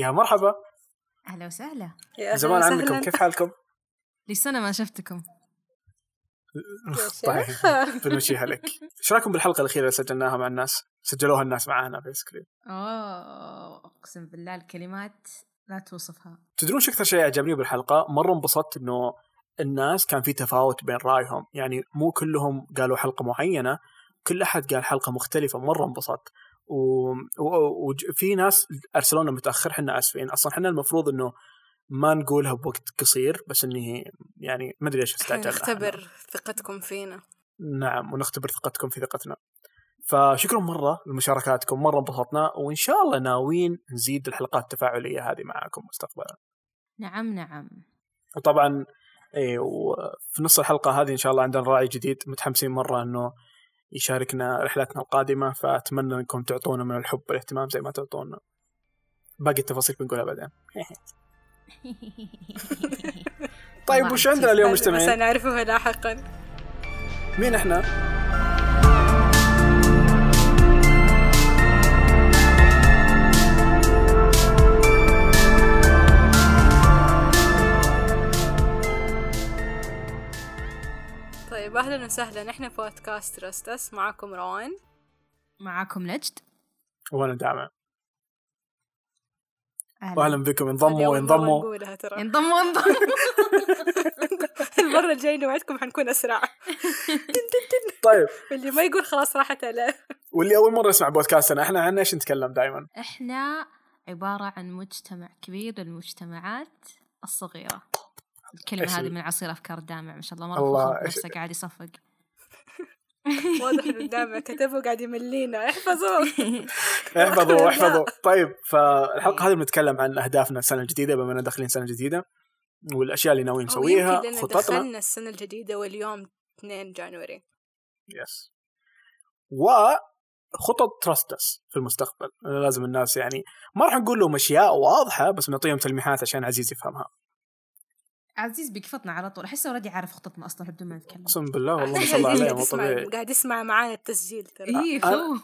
يا مرحبا أهلا وسهلا يا زمان عنكم. كيف حالكم؟ لي سنه ما شفتكم طيب. بنمشيها لك إيش رأيكم بالحلقة الأخيرة اللي سجلناها مع الناس؟ سجلوها الناس معانا بيسكلي أوه أقسم بالله الكلمات لا توصفها تدرون إيش أكثر شيء عجبني بالحلقة؟ مرة انبسطت إنه الناس كان في تفاوت بين رأيهم، يعني مو كلهم قالوا حلقة معينة، كل أحد قال حلقة مختلفة مرة انبسطت. وفي ناس أرسلونا متأخر إحنا آسفين، أصلا إحنا المفروض إنه ما نقولها بوقت قصير بس اني يعني ما أدري إيش استعجلنا نختبر ثقتكم فينا. نعم ونختبر ثقتكم في ثقتنا. فشكرا مرة لمشاركاتكم مرة انبسطنا وإن شاء الله ناويين نزيد الحلقات التفاعلية هذه معاكم مستقبلا. نعم نعم. وطبعا إيه وفي نص الحلقة هذه إن شاء الله عندنا راعي جديد متحمسين مرة إنه يشاركنا رحلتنا القادمة فأتمنى إنكم تعطونا من الحب والاهتمام زي ما تعطونا باقي التفاصيل بنقولها بعدين طيب وش عندنا اليوم مجتمعين؟ نعرفه لاحقا مين إحنا؟ طيب أهلا وسهلا. إحنا بودكاست رستس. معاكم روان معاكم نجد. وأنا دامع أهلا. وأهلا بكم. انضموا مرة انضموا انضموا انضموا. المرة الجاية نوعدكم حنكون أسرع. طيب. واللي ما يقول خلاص راحت عليه واللي أول مرة يسمع بودكاستنا إحنا عن إيش نتكلم دائما إحنا عبارة عن مجتمع كبير للمجتمعات الصغيرة. الكلمة هذه من عصير أفكار دامع ما شاء الله الله، مره إيش- بنفسه قاعد يصفق. واضح انه دامع كتبه قاعد يملينا. احفظوه. احفظوا احفظوا طيب فالحلقة هذه بنتكلم عن أهدافنا السنة الجديدة بما إننا داخلين سنة جديدة والأشياء اللي ناويين نسويها خططنا. دخلنا السنة الجديدة واليوم 2 جانوري. يس وخطط تراستس في المستقبل. لازم الناس يعني ما راح نقول لهم أشياء واضحة بس نعطيهم تلميحات عشان عزيز يفهمها. عزيز بيقفطنا على طول. احسه already عارف خطتنا أصلا بدون ما نتكلم أقسم بالله والله ما شاء الله عليه قاعد مو يسمع طبيعي قاعد يسمع معانا التسجيل ترى. أنا- هو.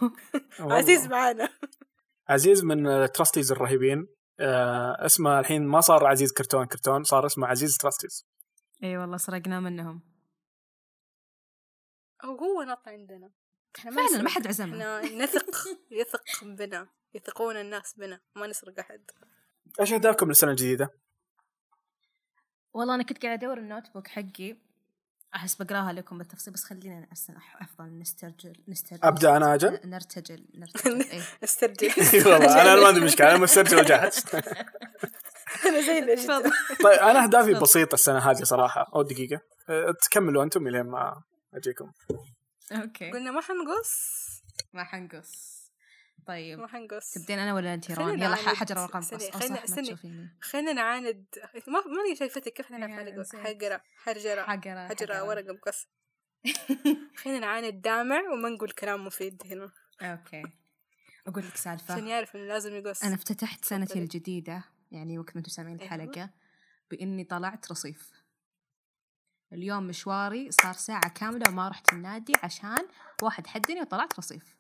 عزيز معانا. عزيز من ال trusties الرهيبين. آه اسمه الحين ما صار عزيز كرتون. كرتون صار اسمه عزيز trusties اي والله سرقناه منهم. أو هو نط عندنا. إحنا فعلا. ما حد عزمنا إحنا نثق. يثق بنا. يثقون الناس بنا. ما نسرق أحد. إيش أهدافكم للسنة الجديدة؟ والله أنا كنت قاعدة أدور النوت بوك حقي. أحس بقراها لكم بالتفصيل بس خلينا أحسن أفضل نسترجل نسترجل. أبدأ أنا أجل؟ نرتجل نرتجل إيه. نسترجل. والله أنا ما عندي مشكلة أنا مسترجل وجاهز. أنا زي نجد طيب أنا أهدافي. بسيطة السنة هذه صراحة. أو دقيقة. أه، تكملوا أنتم إلين ما أجيكم. okay. قلنا ما حنقص؟ ما حنقص. طيب. ما حنقص تبدين أنا ولا انت روان يلا. حجر ورقم قص استني، أو خلينا- استني. خلينا نعاند. ما ماني شايفتك كيف نلعب. حجرة. حجرة. حجرة حجرة ورقة مقص خلينا نعاند دامع وما نقول كلام مفيد هنا. okay. أقول لك عشان سالفه يعرف إنه لازم يقص. أنا افتتحت سنتي. الجديدة يعني وقت ما أنتم سامعين أيوة. الحلقة بإني طلعت رصيف. اليوم مشواري صار ساعة كاملة وما رحت النادي عشان واحد حدني وطلعت رصيف.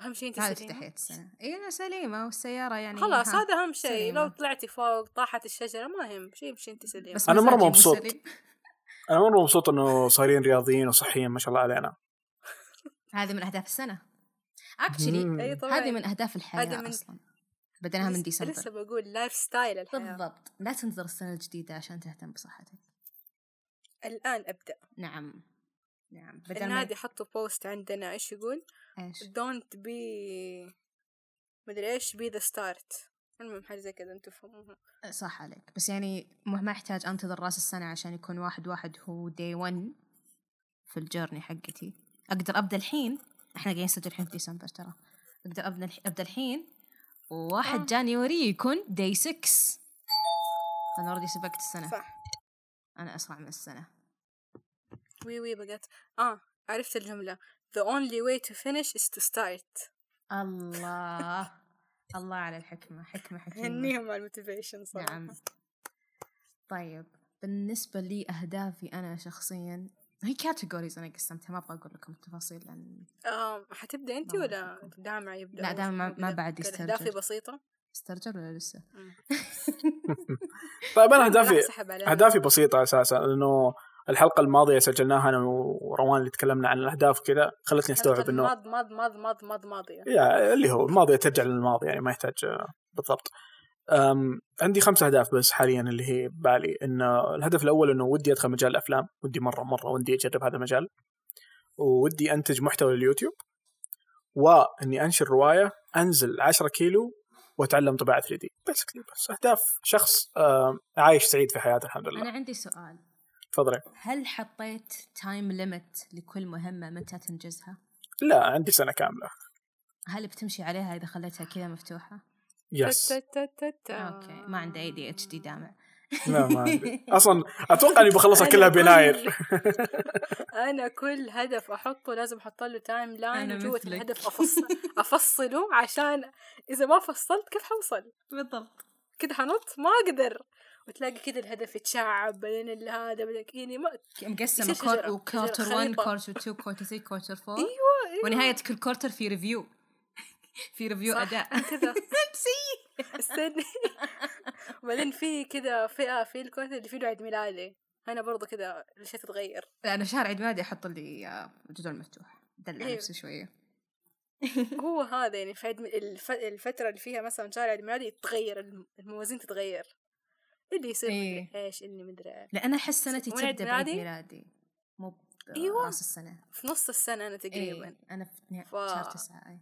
أهم شيء انت هذا سليمة. افتتحية السنة إي أنا سليمة والسيارة يعني خلاص. هذا أهم شيء. لو طلعتي فوق طاحت الشجرة ما يهم شيء مش انت سليمة. بس مزاجي مو مبسوط. أنا مرة مبسوط إنه صايرين رياضيين وصحيين ما شاء الله علينا. هذه من أهداف السنة. actually هذه من أهداف الحياة هذه من- أصلا. بديناها من ديسمبر. لسه بقول lifestyle الحياة. بالضبط. لا تنتظر السنة الجديدة عشان تهتم بصحتك. الآن أبدأ. نعم. نعم بدل ما النادي حطوا post عندنا إيش يقول؟ إيش؟ Don't be مدري إيش be the start. المهم حاجة زي كذا أنتم تفهموها. صح عليك. بس يعني ما يحتاج أنتظر رأس السنة عشان يكون واحد واحد هو day 1 في ال journey حقتي. أقدر أبدأ الحين إحنا قاعدين نسجل الحين في ديسمبر ترى. أقدر أبدأ أبدأ الحين وواحد آه. January يكون day 6 أنا already سبقت السنة. صح. أنا أسرع من السنة. وي وي بقت آه عرفت الجملة the only way to finish is to start الله الله على الحكمة حكمة حكمة هنيهم على ال motivation صراحة نعم طيب بالنسبة لي أهدافي أنا شخصيا هي كاتيجوريز أنا قسمتها ما أبغى أقول لكم التفاصيل لأن آه حتبدأ أنت ما ولا. دامع يبدأ لا، دامع ما-؟ بعد يسترجل. أهدافي بسيطة استرجل ولا لسه؟ طيب أنا راح أهدافي أسحب عليها. أهدافي بسيطة أساسا لأنه الحلقة الماضية سجلناها أنا وروان اللي تكلمنا عن الأهداف كذا خلتني أستوعب إنه ماض ماض ماض ماض ماض ماضية. يا اللي هو الماضي ترجع للماضي يعني ما يحتاج آه، بالضبط. أم عندي خمس أهداف بس حاليا اللي هي بالي ان الهدف الأول إنه ودي أدخل مجال الأفلام ودي مره مرة ودي أجرب هذا المجال ودي أنتج محتوى لليوتيوب وإني أنشر رواية أنزل 10 كيلو وأتعلم طباعة 3D. بس بس أهداف شخص آم، عايش سعيد في حياته الحمد أنا لله عندي سؤال. تفضلي. هل حطيت time limit لكل مهمة متى تنجزها؟ لا عندي سنة كاملة. هل بتمشي عليها إذا خليتها كذا مفتوحة؟ yes. okay ما عندي ADHD دامع. لا ما عندي. أصلا أتوقع إني بخلصها كلها كل- بيناير أنا كل هدف أحطه لازم أحط له time أنا line جوة. الهدف افصل أفصله عشان إذا ما فصلت كيف حوصل؟ بالضبط. كده حنط؟ ما أقدر. وتلاقي كده الهدف يتشعب بعدين ال- هذا بعدين يعني ما شجرة. كور وكوارتر شجرة 1 خريطة. كوارتر 2 كوارتر 3 كوارتر 4 أيوه أيوه. ونهاية كل كوارتر في ريفيو في ريفيو صح، أداء. كذا استني. وبعدين في كذا فئة في الكوارتر اللي فيه عيد ميلادي. أنا برضه كذا الاشياء تتغير. أنا شهر عيد ميلادي أحط لي آه، جدول مفتوح. دلع أيوة. نفسي شوية. هو هذا يعني في. الفترة اللي فيها مثلا شهر عيد ميلادي تتغير الم- الموازين تتغير. اللي يصير إيه. مدري إيش اللي مدري إيش. لأن أحس سنتي تبدأ بعيد ميلادي؟ مو أيوة. راس السنة. في نص السنة أنا تقريبا. إيه أنا في ف- شهر تسعة أي.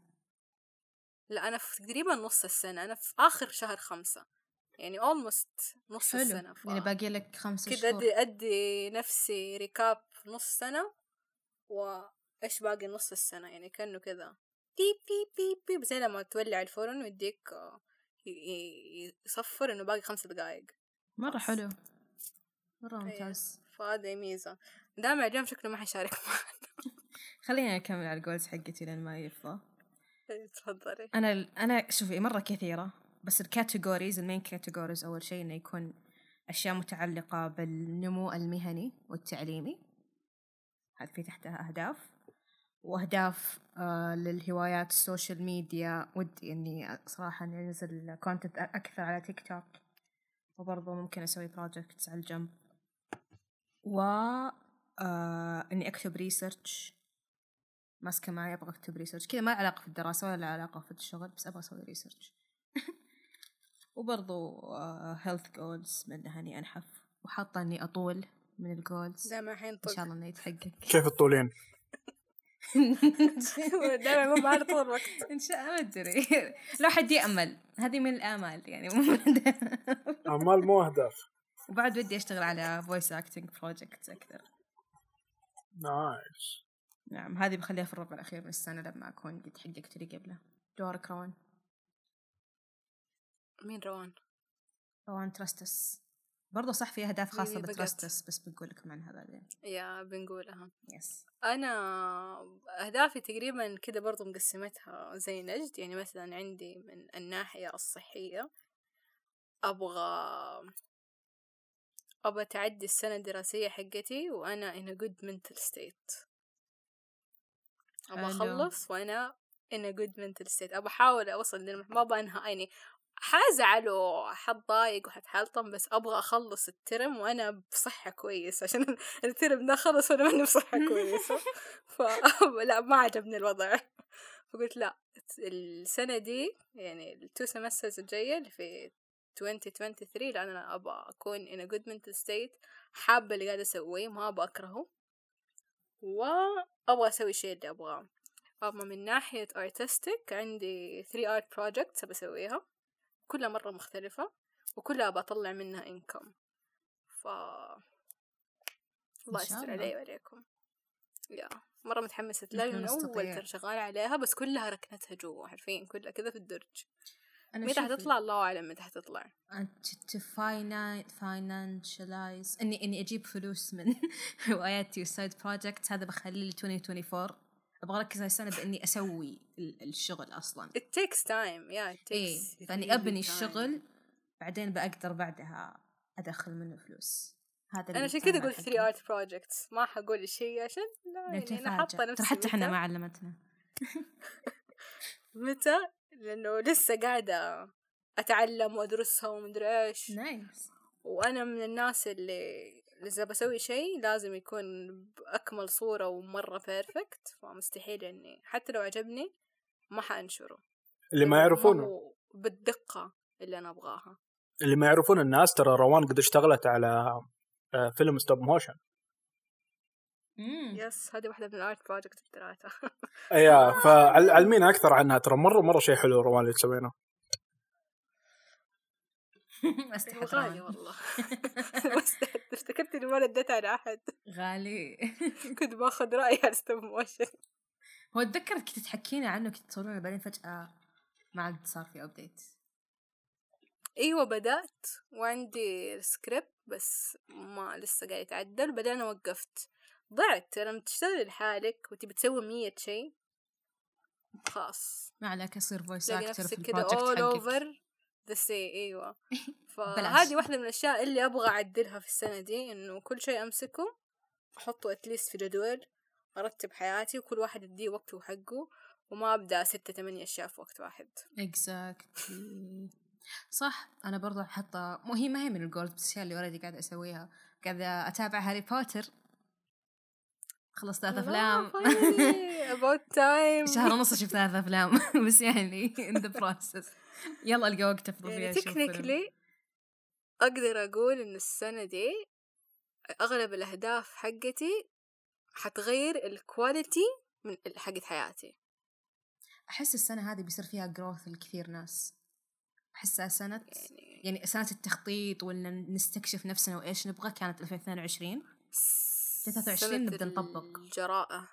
لا أنا في تقريبا نص السنة. أنا في آخر شهر خمسة. يعني almost نص حلو. السنة. ف... يعني باقي لك خمس شهور. أدي أدي نفسي ريكاب نص سنة وإيش باقي نص السنة؟ يعني كأنه كذا. بيب بيب بيب بيب زي لما تولع الفرن ويديك آه، يصفر إنه باقي خمس دقايق. مرة. حلو. مرة إيه. ممتاز. فهذه ميزة. دامع اليوم شكله ما حيشارك معنا خليني أكمل على ال goals حقتي لين ما يفضى. تفضلي. أنا أنا شوفي مرة كثيرة بس ال categories ال main categories أول شيء إنه يكون أشياء متعلقة بالنمو المهني والتعليمي. هذه في تحتها أهداف. وأهداف آه للهوايات ال social media ودي إني صراحة إني أنزل content أكثر على تيك توك وبرضه ممكن أسوي projects على الجنب. و آه إني أكتب research ماسكة معي أبغى أكتب research كذا ما له علاقة في الدراسة ولا له علاقة في الشغل بس أبغى أسوي research وبرضو health goals منها إني أنحف. وحاطة إني أطول من ال goals دامع إن حينطق شاء الله إنه يتحقق. كيف الطولين؟ دامع مو معنا طول الوقت. إن شاء الله ما أدري. لو حد يأمل. هذه من الآمال يعني مو من اعمال مو أهداف. وبعد ودي أشتغل على voice acting projects أكثر. nice نعم هذه بخليها في الربع الأخير من السنة لما أكون قد حققت اللي قبله. دورك روان. مين روان؟ روان artist. برضو صح في أهداف هي خاصة. بترستس بس بقول لكم عنها بعدين. يا بنقولها. yes أنا أهدافي تقريبا كده برضو مقسمتها زي نجد يعني مثلا عندي من الناحية الصحية أبغى أبغى تعدي السنة الدراسية حقتي وأنا in a good mental state. أبغى حلو. أخلص وأنا in a good mental state. أبغى أحاول أوصل للم... ما أبغى أنهى يعني حازعل وحتضايق وحتحلطم بس أبغى أخلص الترم وأنا بصحة كويسة عشان الترم ده خلص وأنا ماني بصحة كويسة. ف لا ما عجبني الوضع. فقلت لا السنة دي يعني ال two semesters الجاية اللي في 2023 لأن أنا أبغى أكون in a good mental state حابة اللي قاعدة أسويه ما أبغى أكرهه. وأبغى أسوي الشيء اللي أبغاه. أما من ناحية artistic عندي 3 art projects بسويها كلها مرة مختلفة وكلها بطلع منها income. ف الله يستر. علي وعليكم. يا مرة متحمسة. تلاقي من أول. ترى شغالة عليها بس كلها ركنتها جوا حرفيا كلها كذا في الدرج. أنا متى حتطلع؟ الله أعلم متى حتطلع. فاينانشلايز اني إني أجيب فلوس من هواياتي والسايد بروجكتس هذا بخلي لي 2024 أبغى أركز هاي السنة باني أسوي ال- الشغل أصلا. It takes time. Yeah it إيه takes فإني really أبني time. الشغل بعدين بقدر بعدها أدخل منه فلوس. هذا أنا عشان كذا قلت 3 art projects. ما حقول هي عشان لا يعني أنا حاطة ترى نفسي حتى إحنا ما علمتنا. متى؟ لأنه لسه قاعدة أتعلم وأدرسها ومدري إيش. nice وأنا من الناس اللي إذا بسوي شيء لازم يكون بأكمل صورة ومرة perfect فمستحيل إني حتى لو عجبني ما حأنشره. اللي ما يعرفونه. بالدقة اللي أنا أبغاها. اللي ما يعرفون الناس ترى روان قد اشتغلت على آه، فيلم ستوب موشن. يس هذه واحدة من ال art project الثلاثة أيوه فعلمينا أكثر عنها ترى مرة مرة شيء حلو روان اللي تسوينه. أستحق غالي. والله. افتكرت إني ما رديت على أحد. غالي. كنت باخذ رأي على stop motion هو أتذكر كنت تحكينا عنه كنت تصورونه بعدين فجأة ما عاد صار في ابديت إيوه بدأت وعندي سكريبت بس ما لسه قاعد يتعدل. بعدين وقفت. ضعت. لما تشتغل لحالك وتبي تسوي مية شيء خلاص. ما عليك يصير فويس أكتر في البروجكت حقك. over. The same أيوه. فهذه واحدة من الأشياء اللي أبغى أعدلها في السنة دي إنه كل شيء أمسكه أحطه اتليست في جدول أرتب حياتي وكل واحد يديه وقته وحقه وما أبدأ ستة ثمانية أشياء في وقت واحد. exactly صح. أنا برضو حاطة مو هي ما هي من ال goals بس الأشياء اللي already قاعدة أسويها. قاعدة أتابع هاري بوتر خلصت ثلاث أفلام. about time. شهر ونص شفت ثلاث أفلام. بس يعني in the process. يلا القى وقت أفضل فيها يعني. technically أقدر أقول إن السنة دي أغلب الأهداف حقتي حتغير ال quality من حقت حياتي أحس السنة هذه بيصير فيها growth لكثير ناس احسها سنه يعني يعني سنة التخطيط ولا نستكشف نفسنا وإيش نبغى كانت 2022 23 سنة نبدأ نطبق. الجراءة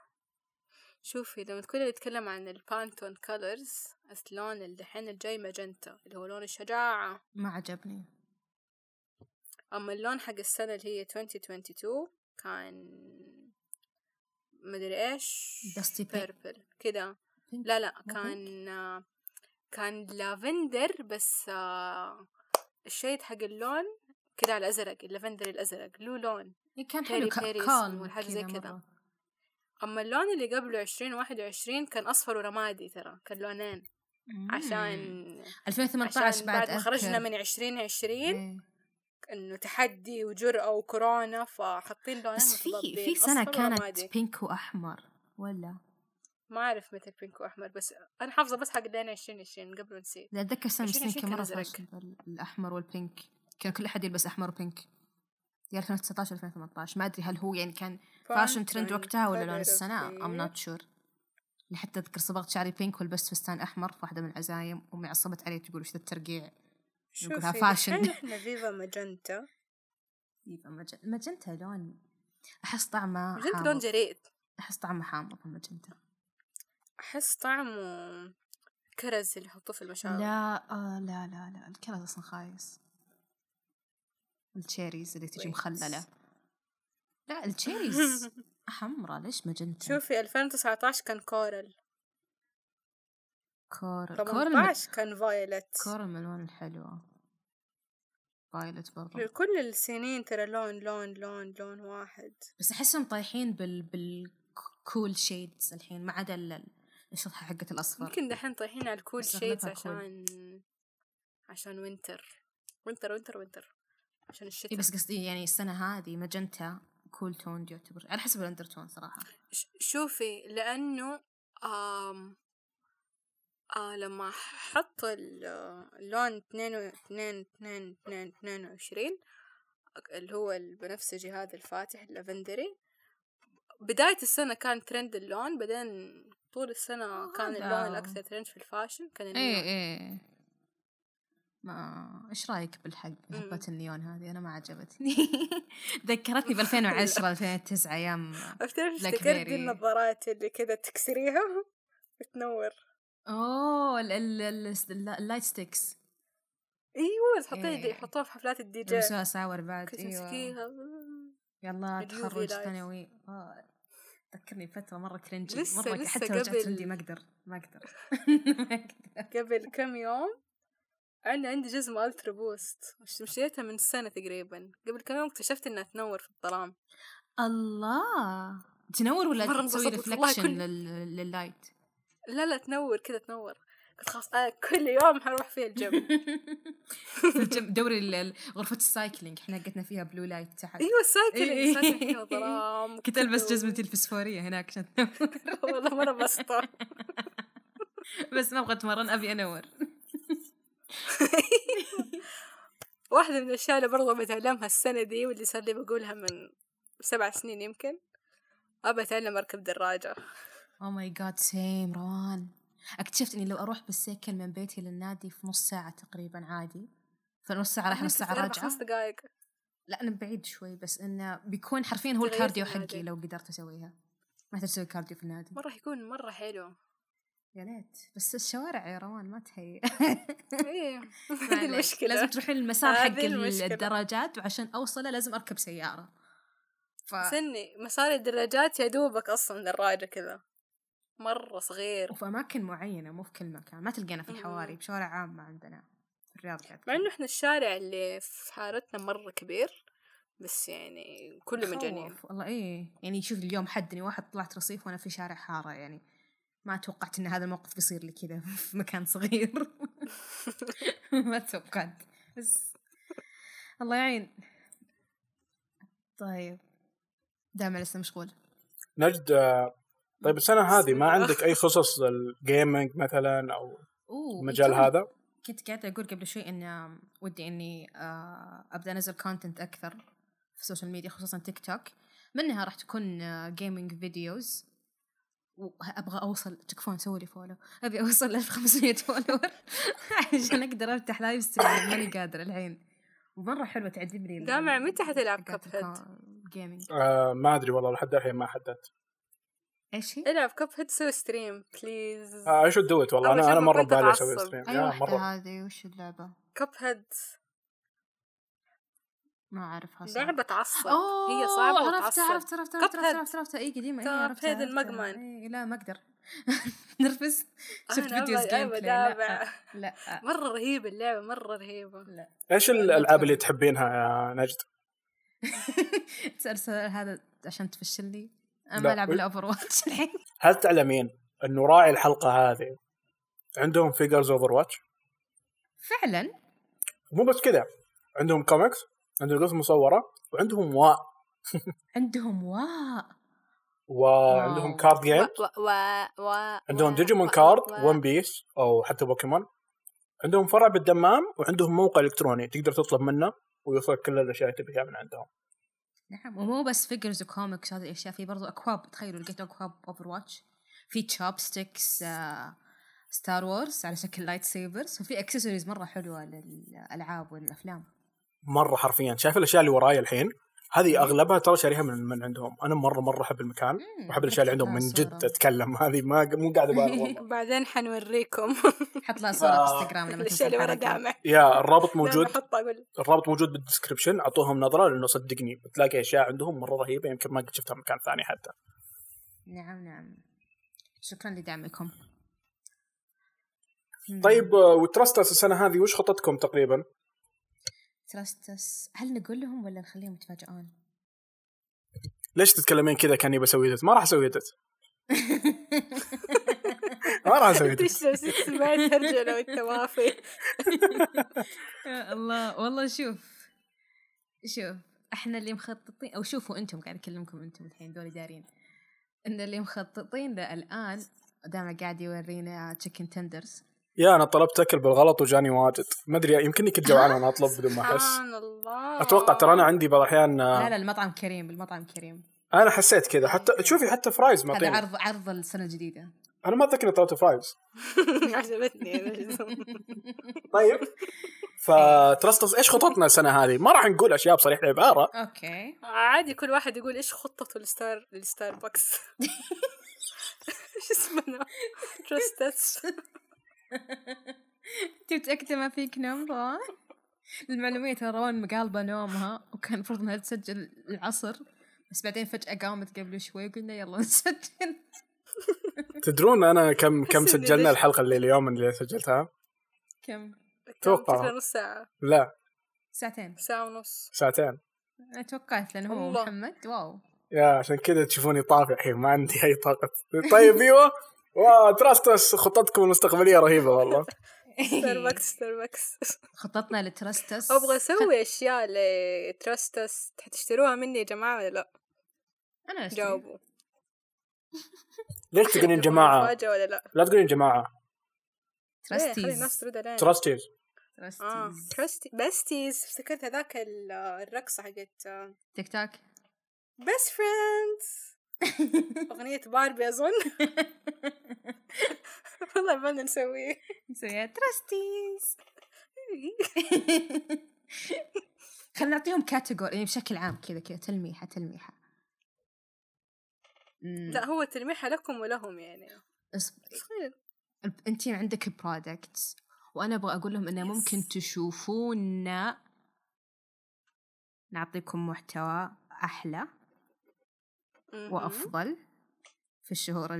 شوفي لما تكوني نتكلم عن ال Pantone colors اللون اللي الحين الجاي ماجنتا اللي هو لون الشجاعة. ما عجبني. أما اللون حق السنة اللي هي 2022 كان مدري إيش؟ Pink. purple كده. لا لا كان كان لافندر بس آه، ال shade حق اللون كده على الأزرق اللافندر الأزرق له لون. إيه كان حلو calm حاجة زي كذا. أما اللون اللي قبله عشرين واحد وعشرين كان أصفر ورمادي ترى كان لونين. عشان 2018 عشان بعد ما. خرجنا من عشرين عشرين إيه. إنه تحدي وجرأة وكورونا فحاطين لونين بس في في سنة كانت. pink وأحمر ولا ما أعرف متى pink وأحمر بس أنا حافظة بس حق لين عشرين عشرين قبل نسيت لا أتذكر سنة من 20 السنين كان كان مرة. فاشل الأحمر وال pink كان كل أحد يلبس أحمر و pink يا 2019 2018 ما أدري هل هو يعني كان fashion trend وقتها ولا لون السنة I'm not sure. حتى أذكر صبغت شعري pink ولبست فستان أحمر في واحدة من العزايم أمي عصبت علي تقول وش ذا الترقيع؟ نقولها fashion. إحنا Viva Magenta يبقى مج- الماجنتا لون أحس طعمه ماجنتا لون جريء. أحس طعمه حامض الماجنتا أحس طعمه كرز اللي يحطوه في المشاوي لا آه لا لا لا. الكرز أصلا خايس. ال cherries اللي تجي Wait. لا ال cherries. حمرا ليش ماجنتا شوفي 2019 كان coral. coral. كورل من... 18 كان violet coral من الالوان الحلوة؟ violet برضو. كل السنين ترى لون لون لون لون واحد. بس أحسهم طايحين بال بال cool shades الحين ما عدا ال- الشطحة حقت الأصفر. يمكن دحين طايحين على ال cool shades. عشان عشان winter winter winter winter عشان الشتاء. إيه بس قصدي يعني السنة هذه magenta cool tone يعتبر على حسب ال undertone صراحة. ش- شوفي لأنه آم آه لما حط ال- اللون اتنين اتنين اتنين اتنين اتنين وعشرين اللي هو البنفسجي هذا الفاتح اللافندري بداية السنة كان ترند اللون بعدين طول السنة كان هذا- اللون الأكثر ترند في ال fashion كان إيه النيون إيه. ما إيش رأيك بالحق بحبة مم. النيون هذه؟ أنا ما عجبتني. ذكرتني ب 2010 2009 أيام افتكرت النظارات اللي كذا تكسريها بتنور أوه ال- ال- ال- ال light sticks إيوه تحطيها إيه. يحطوها في حفلات الدي جي. يلبسوها سوار بعد كنت إيوه. تمسكيها يلا تخرج. ثانوي آه، ذكرني فترة مرة cringy لسه- مرة لسه حتى رجعت عندي ما أقدر. ما أقدر. قبل كم يوم أنا عندي جزمة Ultraboost مش- مشيتها من سنة تقريبا. قبل كم يوم اكتشفت إنها تنور في الظلام. الله! تنور ولا تسوي reflection كل- لل light لا لا تنور كذا تنور. قلت خلاص أنا كل يوم حروح فيه الجيم. في الجم- دوري غرفة ال cycling إحنا قتنا فيها blue light تحت. أيوه ال cycling. cycling فيها ظلام كنت البس. جزمتي الفسفورية هناك عشان والله مرة بسطة بس ما أبغى أتمرن أبي أنور. واحدة من الأشياء اللي برضو بتعلمها السنة دي واللي صار لي بقولها من سبع سنين يمكن أبى أتعلم أركب دراجة. Oh my God same روان. اكتشفت إني لو أروح بالسيكل من بيتي للنادي في نص ساعة تقريبا عادي. فنص ساعة رايحة نص ساعة راجعة. خمس دقايق لا أنا بعيد شوي بس إنه بيكون حرفيا هو ال cardio حقي. لو قدرت أسويها. ما تسوي كارديو في النادي. مرة يكون مرة حلو. يا ليت. بس الشوارع يا روان ما تهيئ هذه عليك. المشكلة. لازم تروحين المسار حق. الدراجات وعشان أوصله لازم أركب سيارة. ف... سني مسار الدراجات يا دوبك أصلا دراجة كذا. مرة صغير. وفي أماكن معينة مو في كل مكان. ما تلقينا في. الحواري بشوارع عامة عندنا في الرياض مع إنه إحنا الشارع اللي في حارتنا مرة كبير بس يعني كله مجانين. والله إيه. يعني شوف اليوم حدني واحد طلعت رصيف وأنا في شارع حارة يعني ما توقعت إن هذا الموقف بيصير لي كذا في مكان صغير. ما توقعت. بس الله يعين. طيب. دائما لسه مشغول. نجد آه، طيب السنة هذه ما عندك أي خصص للجيمنج مثلا أو أوه المجال هذا؟ كنت قاعدة أقول قبل شوي إن ودي إني آه، أبدأ أنزل content أكثر في السوشيال ميديا خصوصا تيك توك منها راح تكون gaming videos وأبغى أوصل تكفون سووا لي follow أبي أوصل 1500 follower عشان أقدر أفتح live stream ماني قادرة الحين. ومرة حلوة تعجبني جامع متى حتلعب Cuphead؟ الكو- gaming آه ما أدري والله لحد الحين ما حددت. إيش هي؟ العب Cuphead سوي stream please آه إيش دوت والله. أنا أنا مرة ببالي أسوي. stream أي يا واحدة مرة. هذه وش اللعبة؟ Cuphead ما أعرفها صراحة. لعبة تعصب أوه هي صعبة عرفت عرفت عرفت عرفت. عرفت عرفت عرفت اي قديمة اي عرفتها عرفتها. المقمن. إي لا ما أقدر نرفز شفت videos gameplay أتابع. لا لا مرة رهيبة اللعبة مرة رهيبة لا إيش الألعاب اللي تحبينها يا نجد؟ تسأل السؤال هذا عشان تفشلني أنا لا. ما ألعب إلا Overwatch الحين هل تعلمين انه راعي الحلقة هذه عندهم figures Overwatch؟ فعلا مو بس كذا عندهم كوميكس عندهم قصص مصورة وعندهم واء عندهم واء وعندهم. card game و و و عندهم Digimon card و- One Piece أو حتى بوكيمون عندهم فرع بالدمام وعندهم موقع إلكتروني تقدر تطلب منه ويوصلك كل الأشياء اللي تبيها من عندهم. نعم ومو بس figures و comics هذه الأشياء. في برضو اكواب تخيلوا لقيت اكواب Overwatch في chopsticks Star Wars على شكل lightsabers وفي اكسسوارز مرة حلوة للألعاب والأفلام. مرة حرفيا. شايف الأشياء اللي وراي الحين؟ هذه أغلبها ترى شاريها من من عندهم. أنا مره مرة أحب المكان. وأحب الأشياء اللي عندهم. من جد. أتكلم. هذه ما مو قاعد أبالغ بعدين حنوريكم. حط لها صورة في انستغرام لما الأشياء اللي ورا. دامع yeah الرابط موجود. الرابط موجود بال description أعطوهم نظرة لأنه صدقني بتلاقي أشياء عندهم مرة رهيبة. يمكن ما قد شفتها مكان ثاني حتى. نعم نعم. شكرا لدعمكم. طيب آه، وترستس السنة هذه وش خطتكم تقريبا؟ ترستس هل نقول لهم ولا نخليهم يتفاجئون؟ ليش تتكلمين كذا كأني بسوي دت؟ ما راح أسوي دت ما راح أسوي دت تشرب سمعت هرجله وانت وافي يا الله والله شوف شوف إحنا اللي مخططين أو شوفوا أنتم قاعد أكلمكم أنتم الحين دول دارين إن اللي مخططين له الآن دام قاعد يورينا chicken tenders yeah أنا طلبت أكل بالغلط وجاني واجد. ما أدري يمكنني كنت جوعان وأنا أطلب بدون ما أحس. سبحان الله. أتوقع ترى أنا عندي بعض الأحيان آه، لا لا المطعم كريم المطعم كريم. أنا حسيت كذا. حتى شوفي حتى fries هذا معطيني عرض عرض السنة الجديدة. أنا ما أتذكر إني طلبت fries عجبتني طيب. فترستس إيش خططنا السنة هذه؟ ما راح نقول أشياء بصريح العباره أوكي. عادي كل واحد يقول إيش خطته للستار للستاربكس إيش اسمه؟ ترستس انت متاكده ما فيك نوم روان؟ المعلومية ترى روان مقالبة نومها وكان المفروض إنها تسجل العصر بس بعدين فجأة قامت قبل شوي وقلنا يلا نسجل. تدرون أنا كم كم سجلنا الحلقة اللي اليوم اللي سجلتها؟ كم؟ توقع. تقريبا نص ساعة. لا. ساعتين. ساعة ونص. ساعتين. أنا توقعت لأنه هو. محمد. wow. يا عشان كذا تشوفوني طافي الحين ما عندي أي طاقة. طيب أيوه. wow Trust Us خطتكم المستقبلية رهيبة والله. Starbucks Starbucks خطتنا ل Trust Us أبغى أسوي أشياء ل Trust Us. تشتروها مني يا جماعة ولا لا؟ أنا. جاوبوا. ليش تقولين جماعة؟ ولا لا؟ لا تقولين جماعة. ليه؟ خلي الناس trusties ترد علينا trusties trusties trusty besties افتكرت هذاك ال- الرقصة حقت TikTok. best friends أغنية باربي أظن. والله بدنا نسويه نسويها trusties خلينا نعطيهم category يعني بشكل عام كذا كذا تلميحة تلميحة. لا هو تلميحة لكم ولهم يعني. الب- انت عندك products وأنا أبغى أقول لهم إنه ممكن. تشوفونا. نعطيكم محتوى أحلى. مهم. وأفضل في الشهور.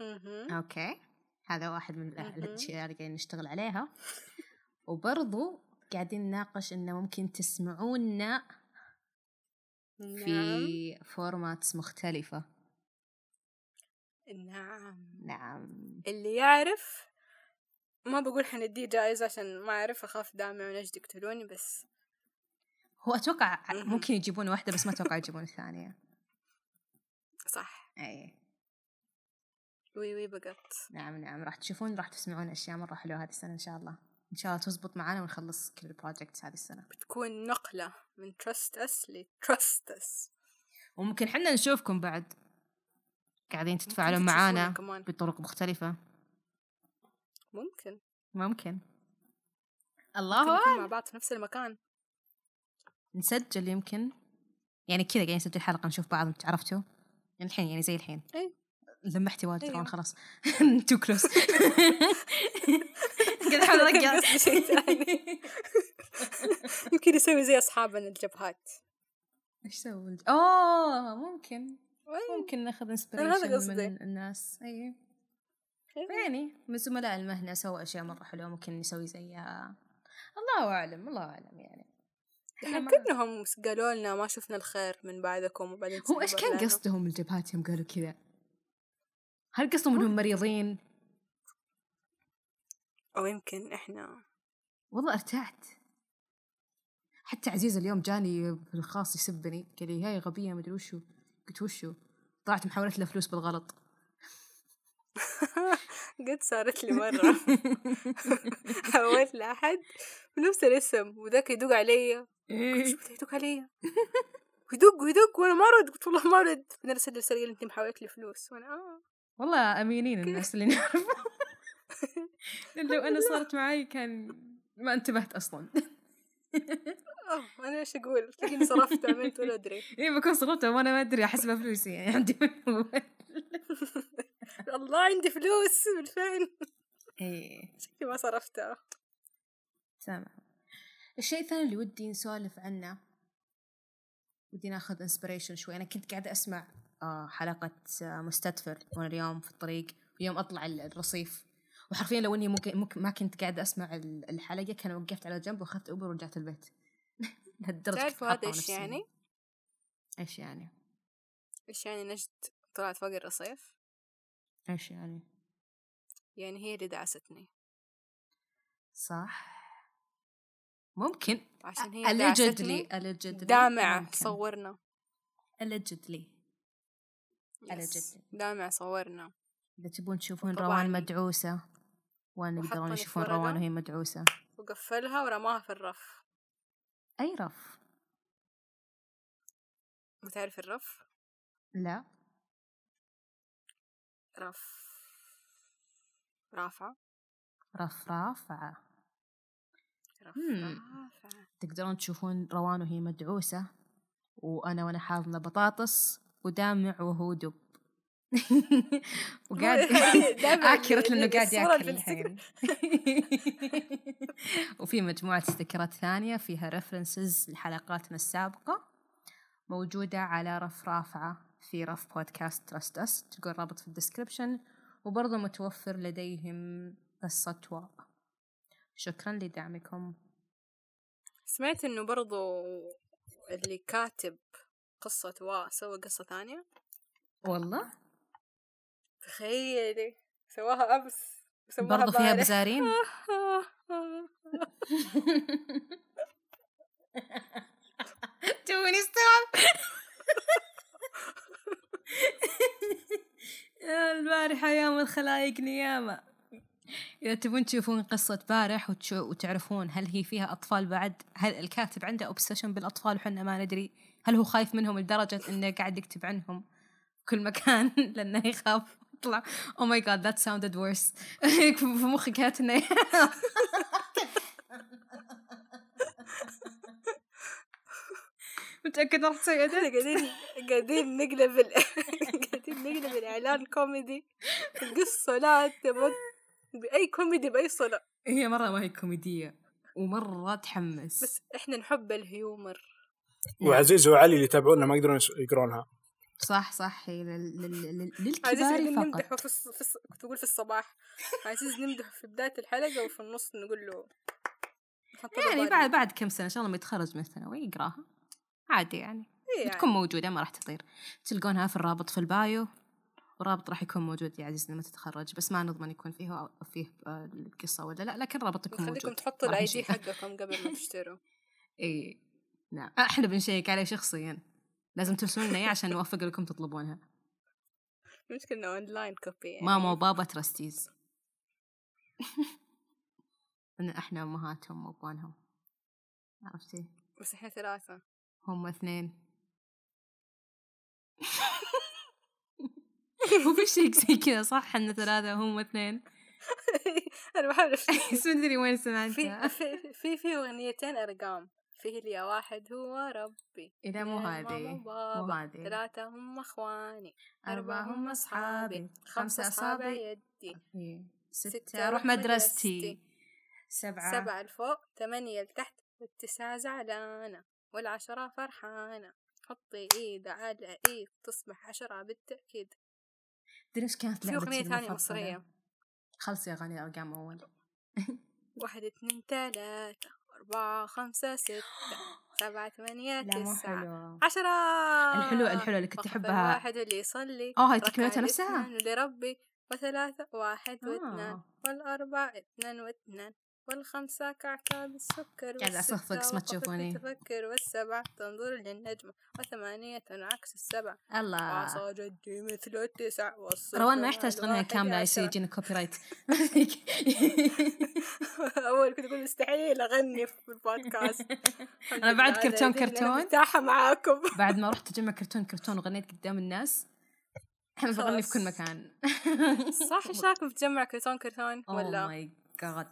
مهم. okay هذا واحد من مهم. الأشياء اللي قاعدين نشتغل عليها وبرضو قاعدين نناقش إنه ممكن تسمعونا نعم في فورماتس مختلفة نعم نعم اللي يعرف ما بقول حنديه جائزة عشان ما أعرف أخاف دامع ونجد يقتلوني بس هو أتوقع. ممكن يجيبون واحدة بس ما أتوقع يجيبون الثانية. صح. اي we we got. نعم نعم. راح تشوفون راح تسمعون أشياء مرة حلوة هذه السنة إن شاء الله. إن شاء الله تزبط معنا ونخلص كل ال projects هذه السنة. بتكون نقلة من Trust Us ل Trust Us وممكن حنا نشوفكم بعد. قاعدين تتفاعلون معانا. بطرق مختلفة. ممكن. ممكن. ممكن الله أعلم. مع بعض في نفس المكان. نسجل يمكن. يعني كذا قاعدين نسجل حلقة نشوف بعض عرفتوا؟ يعني الحين يعني زي الحين. أي. لمحتي واجد أيوة. ترون خلاص. too close قاعد أحاول أرجع. شيء ثاني. يمكن يسوي زي أصحابنا الجبهات. إيش سوي oh ممكن. أي. ممكن ناخذ inspiration. من الناس. اي أيوة. يعني من زملاء المهنة سووا أشياء مرة حلوة ممكن نسوي زيها. الله أعلم الله أعلم يعني. إحنا ما- كلهم قالوا لنا ما شفنا الخير من بعدكم وبعدين هو إيش كان. قصدهم الجبهات يوم قالوا كذا؟ هل قصدهم إنهم مريضين؟ أو يمكن إحنا والله ارتعت حتى عزيز اليوم جاني في الخاص يسبني قال لي هاي غبية مدري وشو قلت وشو طلعت محولت له فلوس بالغلط قد صارت لي مرة. حولت لأحد بنفس الاسم وذاك يدق علي قلت إيه. شو يدق علي ويدق ويدق وأنا ما رد قلت والله ما رد بعدين ارسل رسالة انت محولت لي فلوس. وأنا آه. والله امينين الناس اللي نعرفهم. لو أنا صارت معي كان ما انتبهت أصلا. آه أنا إيش أقول؟ تلاقيني صرفت عملت ولا أدري. اي بكون صرفتها وأنا ما أدري أحسبها فلوسي يعني عندي الله عندي فلوس بالفعل إيه شكلي ما صرفتها تمام الشيء الثاني اللي ودي نسولف عنه ودي ناخذ inspiration شوي أنا كنت قاعدة أسمع آه، حلقة آه، مستدفر وأنا اليوم في الطريق ويوم أطلع ال- الرصيف وحرفيا لو إني ممكن, ممكن ما كنت قاعدة أسمع ال- الحلقة كان وقفت على جنب وأخذت Uber ورجعت البيت لهالدرجة حاطة هذا إيش. يعني؟ إيش يعني؟ إيش يعني نجد طلعت فوق الرصيف؟ إيش يعني؟ يعني هي اللي دعستني صح ممكن عشان هي دعستني allegedly allegedly دامع ممكن. صورنا allegedly allegedly دامع صورنا إذا تبون تشوفون. روان مدعوسة وين يقدرون يشوفون. روان وهي مدعوسة وقفلها ورماها في الرف أي رف؟ بتعرف الرف؟ لا رف رافعة. رف رافعة رف. رافعة تقدرون تشوفون روان وهي مدعوسة وأنا وأنا حاضنة بطاطس ودامع وهو دب. وقاعد دامع اكيرت لأنه قاعد يأكل وفي مجموعة استكرات ثانية فيها references لحلقاتنا السابقة موجودة على رف رافعة في رف بودكاست Trust Us تلقون الرابط في ال description وبرضه متوفر لديهم قصة واء شكرا لدعمكم. سمعت إنه برضو اللي كاتب قصة وا سوى قصة ثانية؟ والله؟ تخيلي سواها أمس برضو فيها بارح. بزارين توني استوعب. البارحة يوم الخلايق نيامة. إذا تبون تشوفون قصة بارح وتعرفون هل هي فيها أطفال بعد هل الكاتب عنده أوبسيشن بالأطفال وحنا ما ندري هل هو خايف منهم لدرجة إنه قاعد يكتب عنهم كل مكان لأنه يخاف يطلع. oh my god that sounded worse في مخي كانت انه متأكد راح تسوي إحنا قاعدين قاعدين نقلب ال... قاعدين نقلب الإعلان كوميدي القصة لا تمت بأي كوميدي بأي صلة هي مرة ما هي كوميدية ومرة تحمس. بس إحنا نحب ال humor. وعزيز وعلي اللي يتابعونا ما يقدرون يقرونها. صح صح. هي لل... لل... لل... عزيز للكبار فقط. نمدحه في, الص... في الص... كنت أقول في الصباح. عزيز نمدحه في بداية الحلقة وفي النص نقول له يعني. بعد بعد كم سنة إن شاء الله لما يتخرج من الثانوي يقراها. عادي يعني. إيه يعني. بتكون موجودة ما راح تطير. تلقونها في الرابط في البايو والرابط راح يكون موجود يا عزيز لما تتخرج. بس ما نضمن يكون فيه فيه آه، القصة ولا لا لكن الرابط يكون موجود. تحطوا ما راح الآي دي. حقكم قبل ما تشتروا. إي نعم. إحنا بنشيك عليه شخصيا. لازم ترسلون لنا إياه عشان نوفق لكم تطلبونها. المشكلة إنه online copy يعني. ماما وبابا trusties. إن إحنا أمهاتهم وأبوانهم. عرفتي؟ بس إحنا ثلاثة. هم اثنين هو في شيء زي كذا صح إن ثلاثة هم اثنين أنا بحاول. بس ما أدري وين سمعتها. في في في أغنيتين أرقام. فيه يا واحد هو ربي اذا مو اثنين هذه. مو هذه. ثلاثة هم إخواني أربعة هم أصحابي خمسة أصحابي أصابع يدي. إيه. ستة مدرستي. مدرستي. سبعة. سبعة لفوق ثمانية لتحت والتسعة زعلانة. والعشرة فرحانة. حطي إيد على إيد تصبح عشرة بالتأكيد. تدري إيش كانت في أغنية ثانية؟ مصرية. خلصي أغاني الأرقام أول. واحد اثنين ثلاثة أربعة خمسة ستة سبعة ثمانية تسعة. عشرة! الحلوة الحلوة اللي كنت أحبها الواحد اللي يصلي oh هاي تكملتها نفسها. لربي وثلاثة واحد آه. والأربع اثنين واثنين والخمسة كعكة بالسكر قاعدة أصفق بس ما تشوفوني. تفكر والسبعة تنظر للنجمة وثمانية عكس السبع الله. وعصا جدي مثل التسع والصفر روان ما يحتاج تغنيها كاملة يصير. يجينا copyright أول كنت أقول مستحيل أغني في البودكاست. أنا بعد كرتون كرتون. مرتاحة معاكم. بعد ما رحت أجمع كرتون كرتون وغنيت قدام الناس. بغني في كل. مكان. صح إيش رايكم في تجمع كرتون كرتون أو ولا؟ my god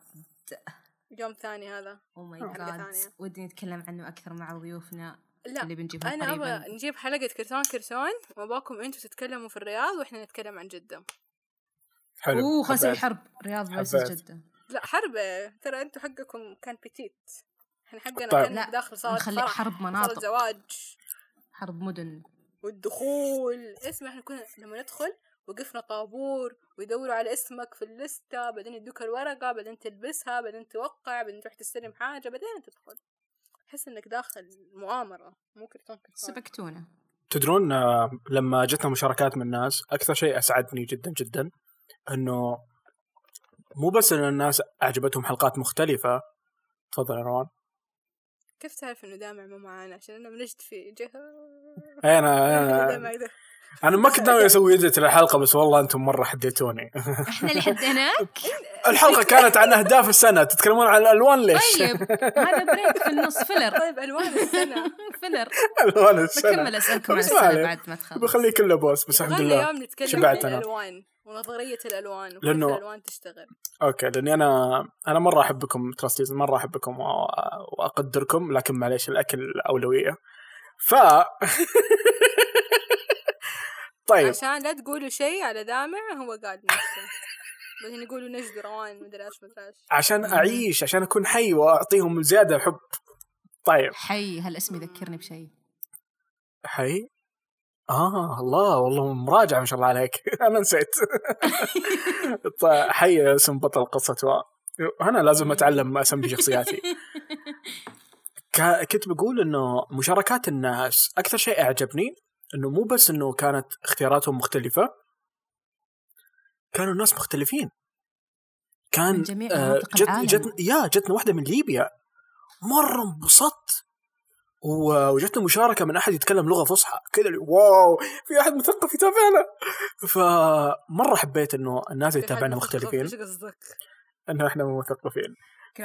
يوم ثاني هذا. oh my god. ودي نتكلم عنه أكثر مع ضيوفنا لا اللي بنجيبهم أنا أبغى نجيب حلقة كرتون كرتون واباكم أنتم تتكلموا في الرياض وإحنا نتكلم عن جدة. حلو أوه خلاص. حرب رياض حبيت. جدة. لا حرب. ترى أنتم حقكم كان بتيت إحنا حقنا طيب. كان لا، داخل صالة نخلي فرح حرب مناطق. زواج. حرب مدن. والدخول. اسمع إحنا كنا لما ندخل وقفنا طابور ويدوروا على اسمك في الليستة بعدين يدوك الورقة بعدين تلبسها بعدين توقع بعدين تروح تستلم حاجة بعدين تدخل. تحس إنك داخل مؤامرة مو كرتون كرتون سبقتونا. تدرون آه، لما جتنا مشاركات من الناس أكثر شيء أسعدني جدا جدا إنه مو بس إن الناس أعجبتهم حلقات مختلفة. تفضل يا روان. كيف تعرف إنه دامع مو معانا؟ عشان أنا منجد في جهة. إيه، أنا أنا. أنا ما كنت ناوي أسوي اديت للحلقة بس والله أنتم مرة حديتوني. إحنا اللي حديناك. الحلقة كانت عن أهداف السنة تتكلمون عن الألوان ليش؟ طيب هذا break في النص filler. طيب ألوان السنة. فيلر. ألوان السنة. بكمل أسألكم عن السنة. بعد ما تخلص. بخليه كله pause بس الحمد لله اليوم نتكلم شبعت عن. الألوان ونظرية الألوان وكيف لأنه- الألوان تشتغل. okay لأني أنا أنا مرة أحبكم trusties مرة أحبكم وأقدركم لكن معليش الأكل أولوية. ف طيب. عشان لا تقولوا شيء على دامع هو قال نفسه. بعدين يقولوا نجد روان مدري إيش مدري إيش. عشان أعيش عشان أكون حي وأعطيهم زيادة حب. طيب. حي هالاسم يذكرني بشيء؟ حي؟ آه الله والله مراجعة ما شاء الله عليك. أنا نسيت. طيب حي اسم بطل قصة و... أنا لازم أتعلم أسمي شخصياتي كنت بقول إنه مشاركات الناس أكثر شيء أعجبني إنه مو بس إنه كانت اختياراتهم مختلفة كانوا الناس مختلفين. من كان جميع آه، جت العالم. جت يا جتنا واحدة من ليبيا. مرة انبسطت. وجتنا مشاركة من أحد يتكلم لغة فصحى. كذا واو في أحد مثقف يتابعنا. فمرة حبيت إنه الناس اللي يتابعنا مختلفين. إيش قصدك؟ انه إحنا مو مثقفين.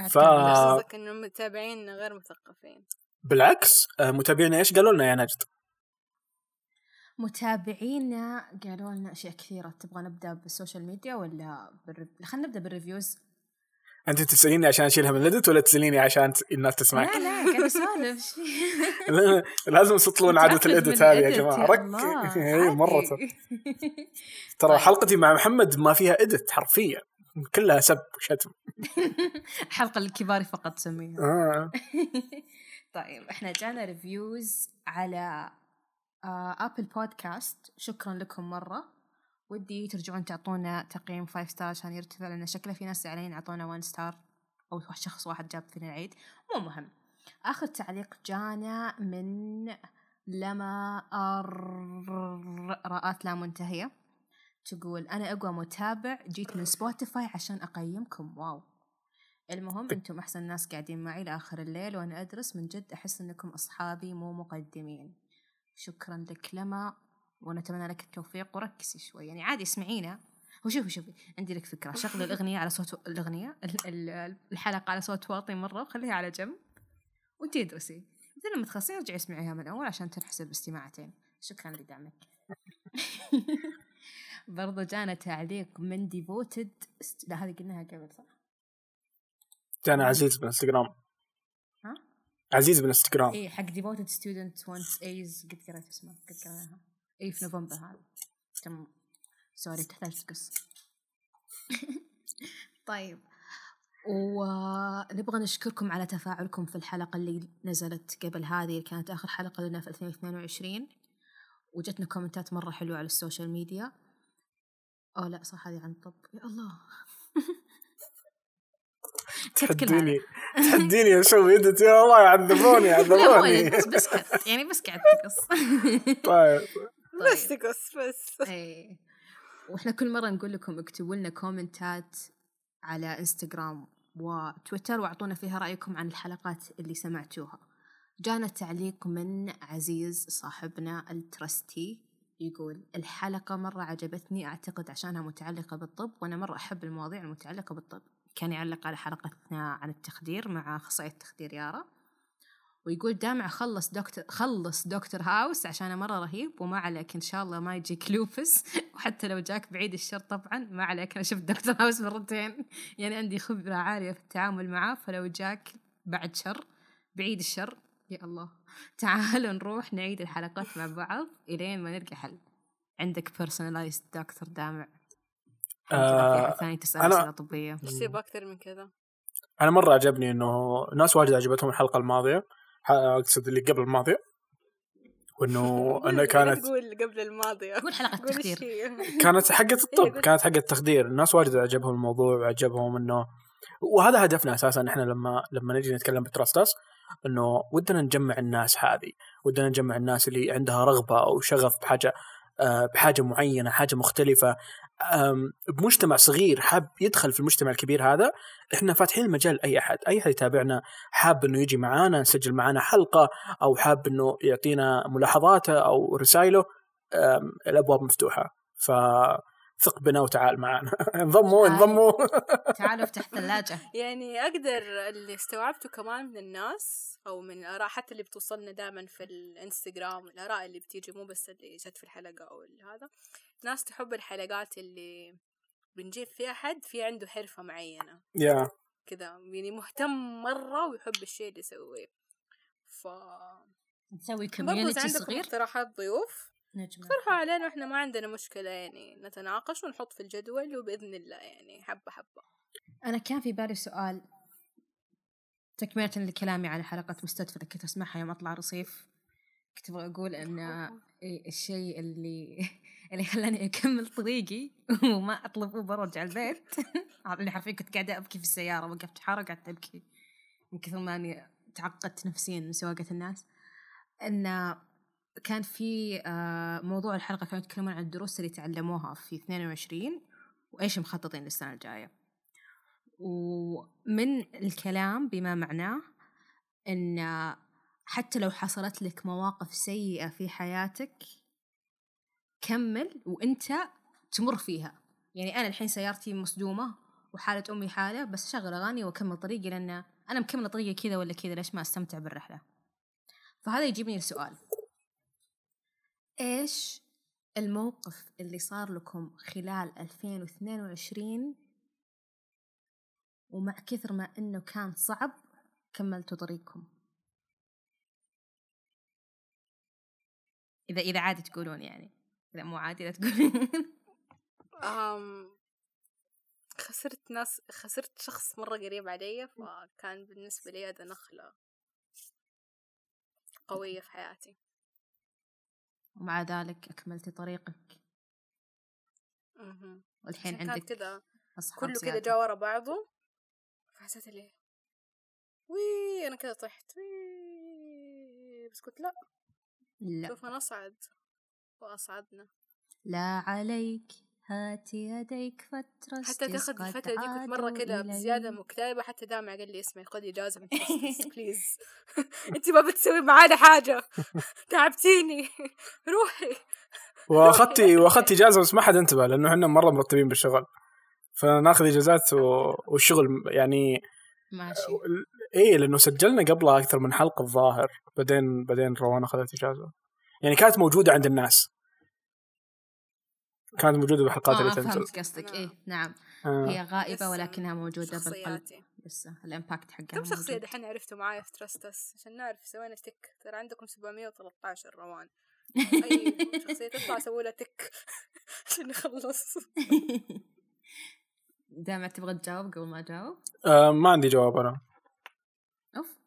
ف- قصدك إنه متابعين غير مثقفين. بالعكس آه، متابعينا إيش؟ قالوا لنا يا نجد؟ متابعينا قالوا لنا أشياء كثيرة. تبغى نبدأ بال social media ولا بال rev... خلينا نبدأ بال reviews. أنت تسأليني عشان أشيلها من ال edit ولا تسأليني عشان الناس تسمعك؟ لا لا قاعد أسولف. لا، لازم يبطلون عادة ال edit هذه يا جماعة. رك هي مرة. ترى. طيب. حلقتي مع محمد ما فيها edit حرفيا. كلها سب وشتم. حلقة للكبار فقط تسميها آه. طيب إحنا جانا reviews على Apple Podcast شكرا لكم مرة. ودي ترجعون تعطونا تقييم 5 star عشان يرتفع لأن شكله في ناس زعلانين أعطونا 1 star أو شخص واحد جاب فينا العيد. مو مهم. آخر تعليق جانا من لما أر راءات لا منتهية. تقول أنا أقوى متابع. جيت من Spotify عشان أقيمكم. wow. المهم أنتم أحسن ناس قاعدين معي لآخر الليل وأنا أدرس. من جد أحس إنكم أصحابي مو مقدمين. شكرا لك لما ونتمنى لك التوفيق وركزي شوي. يعني عادي اسمعينا. وشوفي شوفي عندي لك فكرة. شغلي الأغنية على صوت الأغنية ال- ال- الحلقة على صوت واطي مرة وخليها على جنب. وانتي ادرسي. بعدين لما تخلصين ارجعي اسمعيها من الأول عشان تنحسب استماعتين. شكرا لدعمك. برضو جانا تعليق من ديفوتد لا هذه قلناها قبل صح؟ جانا عزيز بالإنستغرام؟ عزيز بالانستغرام اي حق devoted student once is قد قريت اسمه قد قريناها اي في نوفمبر هذا. تم. sorry تحتاج تقص. طيب. ونبغى نشكركم على تفاعلكم في الحلقة اللي نزلت قبل هذه اللي كانت آخر حلقة لنا في 2022 وجتنا comment ات مرة حلوة على ال social media. أو لا صح هذه عن طب. يا الله. تحديني. تحديني أسوي ادت يا الله يعذبوني يعذبوني. بس كت يعني بس قاعد تقص. طيب. بس تقص بس. إيه وإحنا كل مرة نقول لكم اكتبوا لنا كومنتات على إنستغرام وتويتر واعطونا فيها رأيكم عن الحلقات اللي سمعتوها. جانا تعليق من عزيز صاحبنا الترستي يقول الحلقة مرة عجبتني أعتقد عشانها متعلقة بالطب وأنا مرة أحب المواضيع المتعلقة بالطب. كان يعلق على حلقتنا عن التخدير مع أخصائية التخدير يارا ويقول دامع خلص دكتور خلص دكتور هاوس عشانه مرة رهيب وما عليك إن شاء الله ما يجيك لوبس وحتى لو جاك بعيد الشر طبعا ما عليك. أنا شفت دكتور هاوس مرتين. يعني عندي خبرة عالية في التعامل معاه فلو جاك بعد شر بعيد الشر يا الله. تعالوا نروح نعيد الحلقات مع بعض إلين ما نلقى حل. عندك personalized دكتور دامع. آه، ثاني تسأل أنا- أسئلة طبية. إيش تبغى أكثر من كذا؟ أنا مرة عجبني إنه ناس واجد عجبتهم الحلقة الماضية أقصد اللي قبل الماضية وإنه انها لا كانت تقول قبل الماضية. قول حلقة قول إيش تخدير هي. كانت حقة الطب إيه، قلت- كانت حقة التخدير الناس واجد عجبهم الموضوع وعجبهم إنه وهذا هدفنا أساسا إحنا لما لما نجي نتكلم بتراستاس إنه ودنا نجمع الناس هذه ودنا نجمع الناس اللي عندها رغبة أو شغف بحاجة آه، بحاجة معينة حاجة مختلفة بمجتمع صغير حاب يدخل في المجتمع الكبير هذا إحنا فاتحين المجال لأي أحد. أي أحد يتابعنا حاب إنه يجي معانا نسجل معانا حلقة أو حاب إنه يعطينا ملاحظاته أو رسائله الأبواب مفتوحة. فثق بنا وتعال معنا. انضموا. انضموا. تعالوا افتح ثلاجة يعني أقدر اللي استوعبته كمان من الناس أو من الآراء حتى اللي بتوصلنا دائما في الإنستغرام الآراء اللي بتيجي مو بس اللي جت في الحلقة أو اللي هذا. ناس تحب الحلقات اللي بنجيب فيها حد في عنده حرفة معينة. يا. كذا يعني مهتم مرة ويحب الشيء اللي يسويه. ف نسوي كوميونتي عندكم صغير. اقتراحات ضيوف؟ نجمع اقترحوا علينا وإحنا ما عندنا مشكلة يعني نتناقش ونحط في الجدول وبإذن الله يعني حبة حبة. أنا كان في بالي سؤال تكملة لكلامي على حلقة مستدفى اللي كنت أسمعها يوم أطلع رصيف. كنت أبغى أقول إيه الشيء اللي اللي خلاني أكمل طريقي وما أطلب أوبر وأرجع البيت. اللي حرفيا كنت قاعدة أبكي في السيارة وقفت حارة قعدت أبكي من كثر ما إني تعقدت نفسيا من سواقة الناس. إن كان في آه، موضوع الحلقة كانوا يتكلمون عن الدروس اللي تعلموها في 22 وإيش مخططين للسنة الجاية. ومن الكلام بما معناه إن حتى لو حصلت لك مواقف سيئة في حياتك كمل وإنت تمر فيها. يعني أنا الحين سيارتي مصدومة وحالة أمي حالة بس اشغل أغاني وأكمل طريقي لأن أنا مكملة طريقي كذا ولا كذا ليش ما أستمتع بالرحلة؟ فهذا يجيبني السؤال إيش الموقف اللي صار لكم خلال 2022 ومع كثر ما إنه كان صعب كملتوا طريقكم؟ إذا إذا عادي تقولون يعني. إذا مو عادي لا تقولون. أم خسرت ناس خسرت شخص مرة قريب علي فكان بالنسبة لي هذا نخلة قوية في حياتي. ومع ذلك اكملتي طريقك. والحين عندك كذا كله كذا زيادة. جا ورا بعضه فحسيت لي وي أنا كذا طحت. وي بس قلت لا. لا سوف نصعد وأصعدنا. لا عليك. هاتي يديك فترة حتى تاخذ الفترة دي كنت مرة كذا. بزيادة مكتئبة حتى دامع قال لي اسمعي خذي إجازة من بليز أنت ما بتسوي معانا حاجة. تعبتيني. روحي. وأخذتي وأخذتي إجازة بس ما حد انتبه لأنه إحنا مرة مرتبين بالشغل. فناخذ إجازات و... والشغل يعني ماشي. إيه لأنه سجلنا قبلها أكثر من حلقة الظاهر بعدين بعدين روان أخذت إجازة. يعني كانت موجودة عند الناس. كانت موجودة بالحلقات آه اللي آه، تنزل. فهمت قصدك. إيه نعم. آه. هي غائبة لسه ولكنها موجودة بالقلب. لسه الإمباكت حقها كم شخصية موجود. دحين عرفتوا معايا في ترستس عشان نعرف سوينا تك. ترى عندكم 713 روان. أي شخصية تطلع سووا لها تك. عشان نخلص. دائما تبغى تجاوب قبل ما أجاوب؟ آه ما عندي جواب أنا. أوف.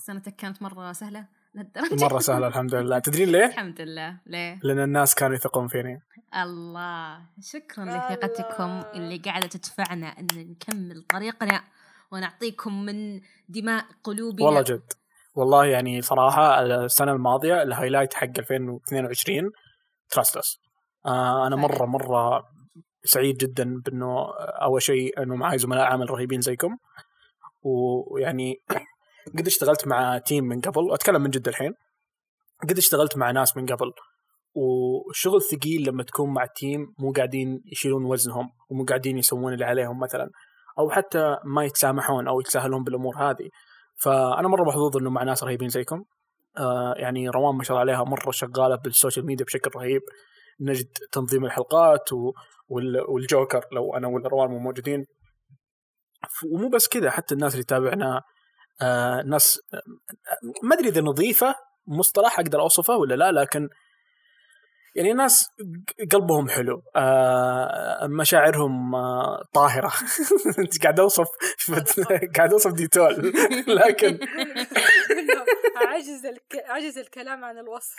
سنتك كانت مرة سهلة. لهالدرجة مرة سهلة الحمد لله. تدرين ليه؟ الحمد لله. ليه؟ لأن الناس كانوا يثقون فيني. الله. شكرا لثقتكم. اللي قاعدة تدفعنا إن نكمل طريقنا ونعطيكم من دماء قلوبنا. والله جد. والله يعني صراحة السنة الماضية ال highlight حق 2022 تراستس آه أنا مرة مرة سعيد جدا بأنه أول شيء انه معي زملاء عمل رهيبين زيكم. ويعني قد اشتغلت مع team من قبل أتكلم من جد الحين. قد اشتغلت مع ناس من قبل وشغل ثقيل لما تكون مع team مو قاعدين يشيلون وزنهم ومو قاعدين يسوون اللي عليهم مثلا أو حتى ما يتسامحون أو يتساهلون بالأمور هذه. فأنا مرة محظوظ إنه مع ناس رهيبين زيكم. آه يعني روان ما شاء الله عليها مرة شغالة بال social media بشكل رهيب. نجد تنظيم الحلقات و... وال... والجوكر لو أنا ولا روان مو موجودين. ومو بس كذا حتى الناس اللي تابعنا آه ناس ما أدري إذا نظيفة مصطلح أقدر أوصفه ولا لا لكن يعني ناس قلبهم حلو. آه مشاعرهم آه طاهرة. أنت قاعد أوصف قاعد أوصف ديتول لكن عجز الك... عجز الكلام عن الوصف.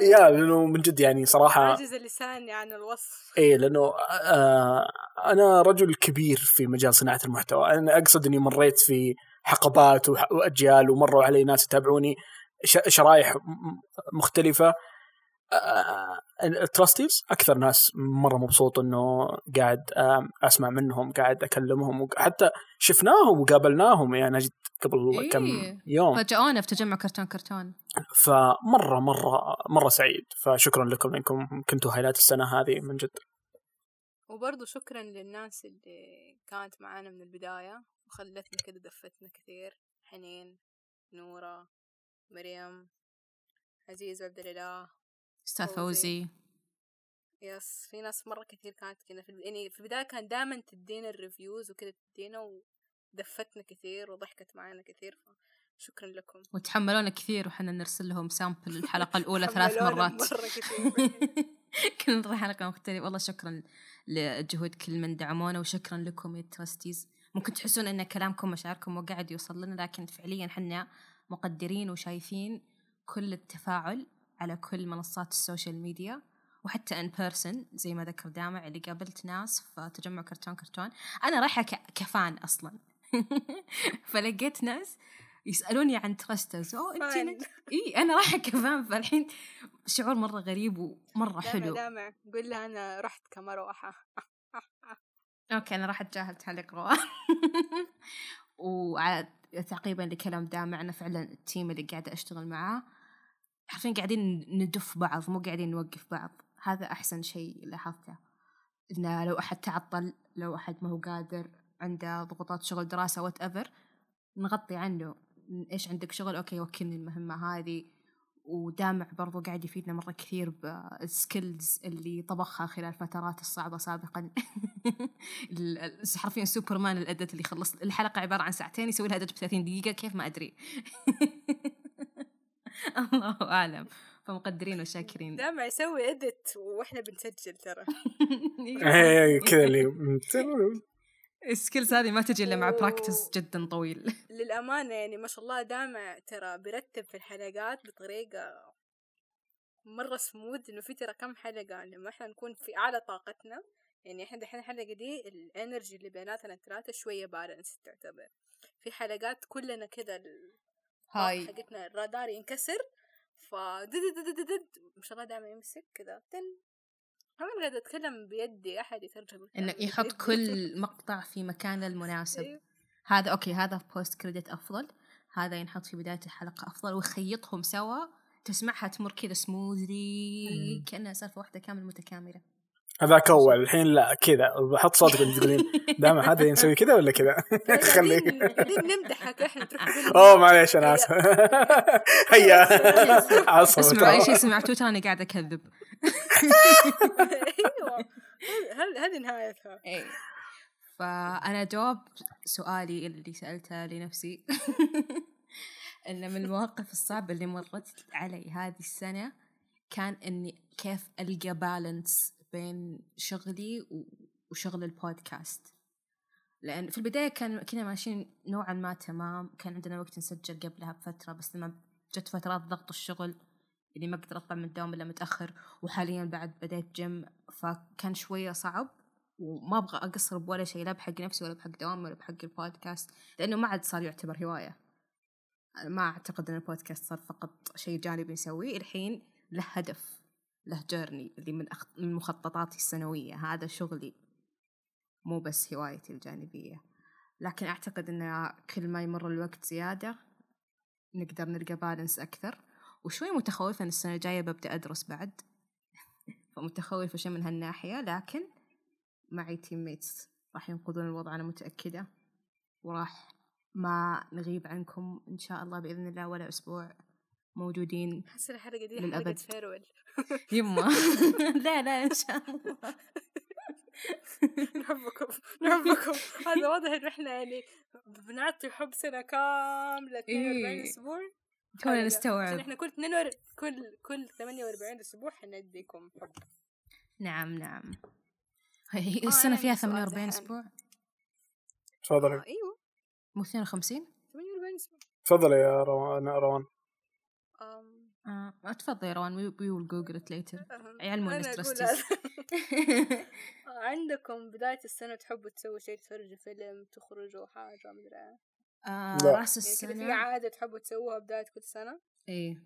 يا لأنه من جد يعني صراحة عجز اللسان عن الوصف. إيه لأنه آه أنا رجل كبير في مجال صناعة المحتوى. أنا أقصد إني مريت في حقبات وأجيال ومروا علي ناس يتابعوني ش- شرايح مختلفة. التراستيز أكثر ناس مرة مبسوط إنه قاعد أسمع منهم قاعد أكلمهم حتى شفناهم وقابلناهم يعني جيت قبل إيه. كم يوم. فاجأونا في تجمع كرتون كرتون. فمرة مرة مرة سعيد. فشكرا لكم إنكم كنتوا highlight السنة هذه من جد. وبرضه شكرا للناس اللي كانت معانا من البداية. وخلتنا كده دفتنا كثير حنين نورة مريم عزيز وعبد الإله أستاذ فوزي. yes في ناس مرة كثير كانت كذا في يعني في البداية كان دائما تدينا ال reviews وكذا تدينا ودفتنا كثير وضحكت معانا كثير شكرا لكم. وتحملونا كثير وحنا نرسل لهم sample الحلقة الأولى ثلاث مرات. مرة كثير كل مرة حلقة مختلفة. والله شكرا لجهود كل من دعمونا وشكرا لكم يا تراستيز ممكن تحسون إن كلامكم مشاعركم مو قاعد يوصل لنا لكن فعليا حنا مقدرين وشايفين كل التفاعل على كل منصات ال social media وحتى in person زي ما ذكر دامع اللي قابلت ناس في تجمع كرتون كرتون. أنا رايحة ك fan أصلا. فلقيت ناس يسألوني عن تراسترز أوه انت. اي أنا رايحة ك fan. فالحين شعور مرة غريب ومرة دامع حلو. دامع قول لها أنا رحت كمروحة. okay أنا راح أتجاهل تعليق روان. وعلى تعقيبا لكلام دامع أنا فعلا ال team اللي قاعدة أشتغل معاه حرفيا قاعدين ندف بعض مو قاعدين نوقف بعض. هذا أحسن شيء لاحظته. إنه لو أحد تعطل لو أحد ما هو قادر عنده ضغوطات شغل دراسة whatever نغطي عنه. إيش عندك شغل؟ okay وكلني المهمة هذه. ودامع برضو قاعد يفيدنا مرة كثير بال skills اللي طبخها خلال الفترات الصعبة سابقا. حرفيا Superman ال edit اللي خلص الحلقة عبارة عن ساعتين يسوي لها edit ب 30 دقيقة كيف ما أدري. الله أعلم. فمقدرين وشاكرين. دامع يسوي edit وإحنا بنسجل ترى. إيه، كذا اللي ال skills هذه ما تجي إلا مع. practice جدا طويل. للأمانة يعني ما شاء الله دامع ترى بيرتب في الحلقات بطريقة مرة سموث إنه في ترى كم حلقة لما إحنا نكون في أعلى طاقتنا يعني إحنا دحين الحلقة دي ال energy اللي بيناتنا الثلاثة شوية balance تعتبر. في حلقات كلنا كذا ال- high. حقتنا الرادار ينكسر ف دد دد دد دد ما شاء الله دائما يمسك كذا تن أنا قاعدة أتكلم بيدي أحد يترجم إنه يحط. كل مقطع في مكانه المناسب. أيوة. هذا okay هذا في post credit أفضل. هذا ينحط في بداية الحلقة أفضل. ويخيطهم سوا. تسمعها تمر كذا smoothly مم. كأنها سالفة واحدة كامل متكاملة. هذاك أول. الحين لا كذا. بحط صوتك وأنت تقولين دائما هذا نسوي كذا ولا كذا؟ خلي قاعدين قاعدين نمدحك. إحنا أوه معليش أنا آسف. هيا. اسمعوا اي شيء سمعتوه؟ ترى أنا قاعدة أكذب. أيوه. هل هذه نهايتها. إي. فأنا جواب سؤالي اللي سألته لنفسي. إن من المواقف الصعبة اللي مرت علي هذه السنة كان إني كيف ألقى بالانس بين شغلي وشغل البودكاست. لأن في البداية كان كنا ماشيين نوعا ما تمام. كان عندنا وقت نسجل قبلها بفترة بس لما جت فترات ضغط الشغل اللي ما أقدر أطلع من الدوام إلا متأخر وحاليا بعد بديت جيم فكان شوية صعب وما أبغى أقصر بولا شيء لا بحق نفسي ولا بحق دوامي ولا بحق البودكاست لأنه ما عاد صار يعتبر هواية. ما أعتقد إن البودكاست صار فقط شيء جانبي نسويه. الحين له هدف له journey اللي من أخ... من مخططاتي السنوية. هذا شغلي مو بس هوايتي الجانبية. لكن أعتقد إن كل ما يمر الوقت زيادة نقدر نلقى balance أكثر. وشوي متخوفة إن السنة الجاية ببدأ أدرس بعد. فمتخوفة شيء من هالناحية لكن معي teammates راح ينقذون الوضع أنا متأكدة. وراح ما نغيب عنكم إن شاء الله بإذن الله ولا أسبوع موجودين أحس الحلقة دي حلقة للأبد. فيرول يما. لا لا إن شاء الله. نحبكم نحبكم هذا واضح ان إحنا يعني بنعطي حب سنة كاملة 42 إيه. أسبوع تونا حلقة. عشان نستوعب إحنا كل 42 كل كل 48 أسبوع حنديكم حب نعم نعم. هي آه، السنة فيها عندي سؤال 48 دحين. أسبوع. تفضلي آه أيوه. مو 52 48 أسبوع تفضلي يا روان روان. آه تفضل يا روان. we will Google it later. هذا. آه، عندكم بداية السنة تحبوا تسووا شيء تتفرجوا فيلم تخرجوا حاجة مدري إيه. آه لا. رأس يعني كذا في السنة. عادة تحبوا تسووها بداية كل سنة؟ إيه.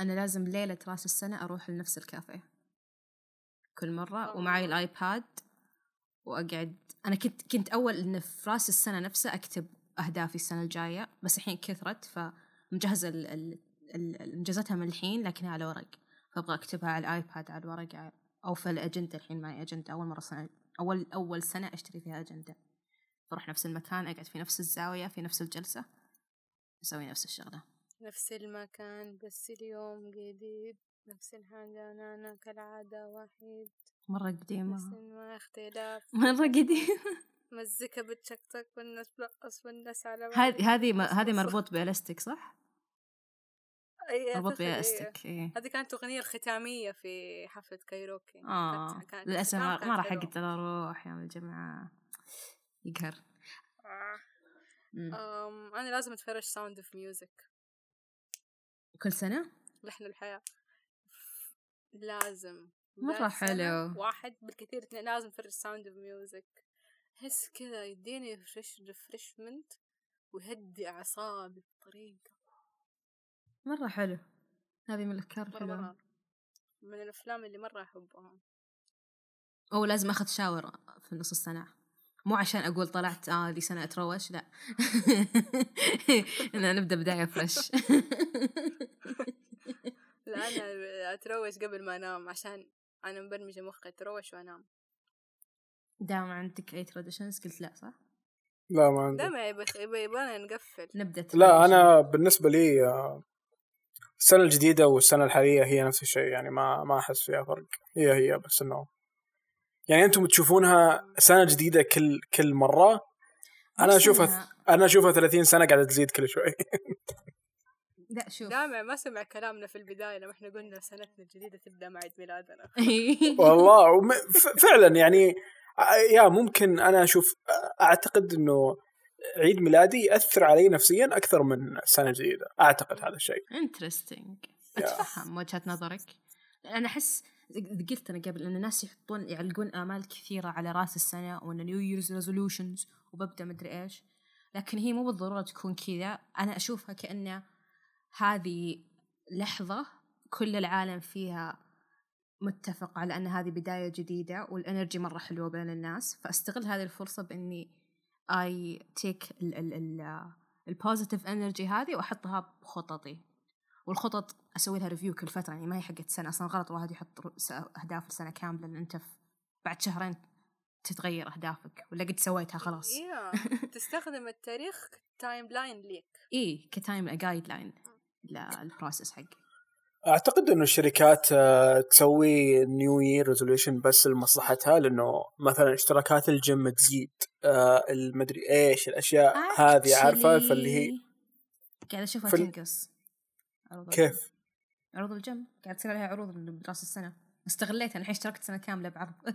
أنا لازم ليلة رأس السنة أروح لنفس الكافيه. كل مرة آه. ومعي الآيباد وأقعد. أنا كنت كنت أول إن في رأس السنة نفسها أكتب أهدافي السنة الجاية بس الحين كثرت فمجهزة ال- ال- ال- مجهزتها من الحين لكنها على ورق. فأبغى أكتبها على الآيباد على الورق أو في الأجندة الحين معي أجندة. أول مرة سنة أول أول سنة أشتري فيها أجندة. بروح نفس المكان أقعد في نفس الزاوية في نفس الجلسة أسوي نفس الشغلة. نفس المكان بس اليوم جديد نفس الحاجة أنا, أنا كالعادة وحيد مرة بس قديمة ما اختلاف. مرة قديمة. مزيكا بتشكتك والناس بترقص والناس على. هذه هذه بس- هذه بس- مربوط بإلاستيك صح؟ مربوط. بإلاستيك إيه هذه كانت أغنية الختامية في حفلة كايروكي. آه. كانت- للأسف ما راح. أقدر أروح يوم الجمعة يقهر. آه. أم أنا لازم أتفرج Sound of Music كل سنة؟ لحن الحياة. لازم. مرة حلو. واحد بالكثير اثنين لازم أتفرج Sound of Music أحس كذا يديني refresh refreshment ويهدي أعصابي بطريقة. مرة حلو. هذه من الأفكار الحلوة. مرة من الأفلام اللي مرة أحبها أو لازم أخذ shower في نص السنة. مو عشان أقول طلعت آه دي سنة أتروش لا. أنا نبدأ بداية fresh لا أنا أتروش قبل ما أنام عشان أنا مبرمجة مخي أتروش وأنام. دامع عندك أي traditions قلت لا صح؟ لا ما عندي. يبغى يبغانا نقفل. نبدأ لا أنا بالنسبة لي آه، السنة الجديدة والسنة الحالية هي نفس الشيء يعني ما ما أحس فيها فرق. هي هي بس إنه يعني أنتم تشوفونها سنة جديدة كل كل مرة. أنا أشوفها أنا أشوفها 30 سنة قاعدة تزيد كل شوي. لا شوف. دامع ما سمع كلامنا في البداية لما إحنا قلنا سنتنا الجديدة تبدأ مع عيد ميلادنا. والله وم- فعلا يعني آه، يا ممكن أنا أشوف أعتقد إنه عيد ميلادي يأثر علي نفسيا أكثر من السنة الجديده أعتقد هذا الشيء. interesting. أتفهم وجهة نظرك. أنا أحس قلت أنا قبل إن الناس يحطون يعلقون آمال كثيرة على رأس السنة وإن New Year's resolutions وببدا مدري إيش. لكن هي مو بالضرورة تكون كذا. أنا أشوفها كانه هذه لحظة كل العالم فيها متفق على إن هذه بداية جديدة وال energy مرة حلوة بين الناس. فأستغل هذه الفرصة بإني I take ال positive energy هذه وأحطها بخططي. والخطط أسوي لها review كل فترة يعني ما هي حقت سنة أصلا غلط الواحد يحط أهداف السنة كاملة لأن أنت في- بعد شهرين تتغير أهدافك ولا قد سويتها خلاص. يا تستخدم التاريخ timeline like. اي ك time guideline لل process حقي. أعتقد انه الشركات آه، تسوي New Year resolution بس لمصلحتها لأنه مثلا اشتراكات الجيم تزيد آه، المدري إيش الأشياء هذه عارفة؟ فاللي هي قاعد أشوفها تنقص. كيف. عروض الجيم؟ قاعد تصير عليها عروض براس السنة. استغليتها الحين اشتركت سنة كاملة بعرض.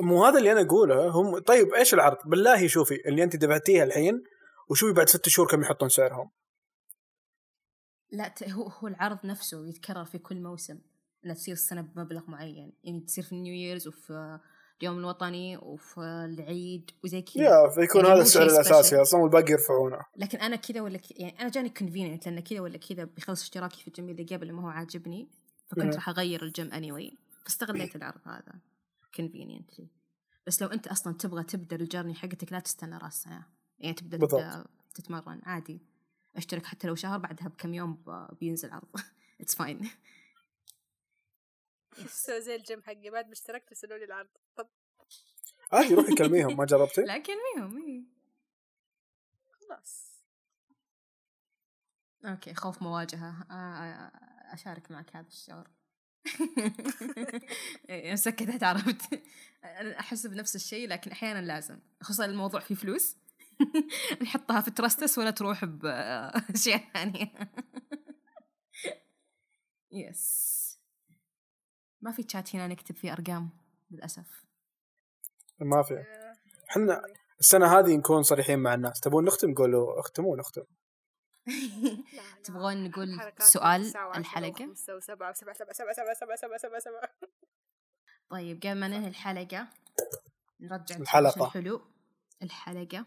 مو هذا اللي أنا أقوله. هم طيب إيش العرض؟ بالله شوفي اللي أنت دفعتيها الحين وشوفي بعد ست شهور كم يحطون سعرهم. لا هو هو العرض نفسه يتكرر في كل موسم. إنها تصير السنة بمبلغ معين. يعني تصير في النيو ييرز وفي اليوم الوطني وفي العيد وزي كذا يا فيكون يعني هذا السعر الأساسي. أصلا والباقي يرفعونه لكن أنا كذا ولا كذا يعني أنا جاني convenient لأن كذا ولا كذا بيخلص اشتراكي في الجيم اللي قبل ما هو عاجبني فكنت. راح أغير الجيم اني anyway. فاستغليت العرض هذا conveniently بس لو أنت أصلا تبغى تبدأ ال journey حقتك لا تستنى راس سنه يعني تبدأ بالضبط. تتمرن عادي أشترك حتى لو شهر بعدها بكم يوم بينزل عرض it's fine سوي زي الجيم حقي بعد ما اشتركت ارسلوا لي العرض. طب. عادي روحي كلميهم ما جربتي؟ لكن ميهم إيه. خلاص. أوكي خوف مواجهة. آه، أشارك معك هذا الشعور. إيه، سكتت عرفت. أنا أحس بنفس الشيء لكن أحيانا لازم. خصوصا الموضوع فيه فلوس. نحطها في trustees ولا تروح باشياء ثانية. yes ما في تشات هنا نكتب فيه أرقام للأسف. ما في. إحنا السنة هذه نكون صريحين مع الناس. تبون نختم؟ قولوا اختموا نختم تبغون نقول سؤال الحلقة؟ طيب قبل ما ننهي الحلقة نرجع الحلقة. حلو. الحلقة.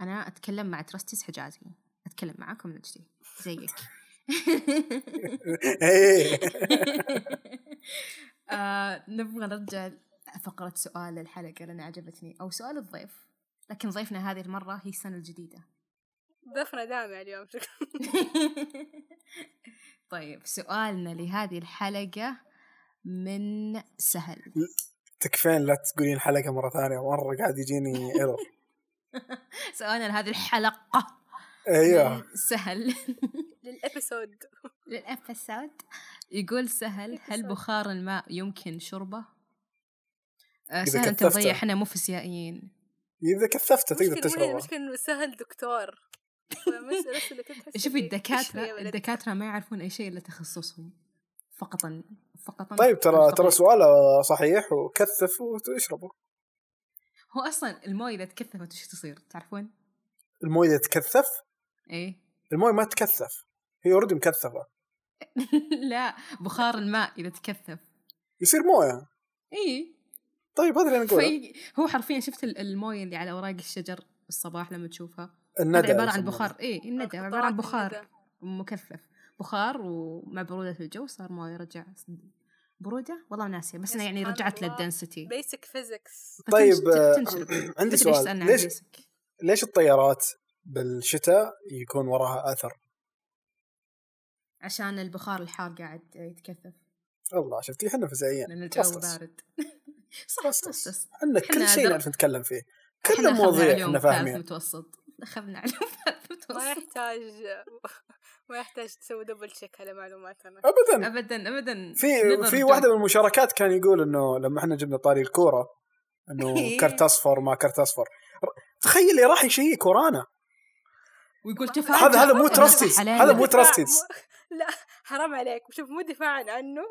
أنا أتكلم مع ترستيس حجازي. أتكلم معاكم نجدي. زيك. إيه. آه نبغى نرجع فقرة سؤال الحلقة لأن عجبتني أو سؤال الضيف. لكن ضيفنا هذه المرة هي السنة الجديدة. ضفنا دامع اليوم طيب سؤالنا لهذه الحلقة من سهل. تكفين لا تقولين حلقه مرة ثانية مرة قاعد يجيني ايرور سؤالنا لهذه الحلقة. أيوه سهل للإبيسود للإبيسود يقول سهل هل Episode. بخار الماء يمكن شربه؟ آه، سهل. مضيع إحنا مو فيزيائيين إذا كثفته تقدر تشربه المشكلة إنه سهل دكتور شوفي ولد؟ الدكاترة ما يعرفون أي شيء إلا تخصصهم فقط فقط طيب ترى. ترى سؤاله صحيح وكثف وتشربه هو أصلا الموية إذا تكثفت وش تصير تعرفون؟ الموية اذا تكثف إيه. المويه ما تكثف. هي already مكثفة. لا بخار الماء إذا تكثف. يصير موية. اي طيب هذا اللي أنا أقوله. في هو حرفيا شفت ال- الموية اللي على أوراق الشجر الصباح لما تشوفها. الندى عبارة عن. بخار. اي الندى عبارة عن بخار. مكثف. بخار ومع برودة الجو صار موية رجع برودة؟ والله ناسية بس أنا يعني رجعت. لل density. basic physics طيب، آه، عندي سؤال. ليش ليش الطيارات؟ بالشتاء يكون وراها آثر؟ عشان البخار الحار قاعد يتكثف. الله شفتي إحنا فزعيين لأن الجو. بارد. صح. تصتص عندنا كل شيء نعرف نتكلم فيه. كل المواضيع علوم إحنا ثالث فاهمين. متوسط. أخذنا علوم ثالث ما متوسط يحتاج ما يحتاج تسوي double check على معلوماتنا. ابدا. أبدا أبدا. في في. واحدة من المشاركات كان يقول إنه لما إحنا جبنا طاري الكورة إنه إيه. كرت أصفر ما كرت أصفر. ر- تخيل راح يشيك ورانا. ويقول تفاعل هذا هذا مو علينا. هذا مو trustees لا حرام عليك. شوف مو دفاعا عنه.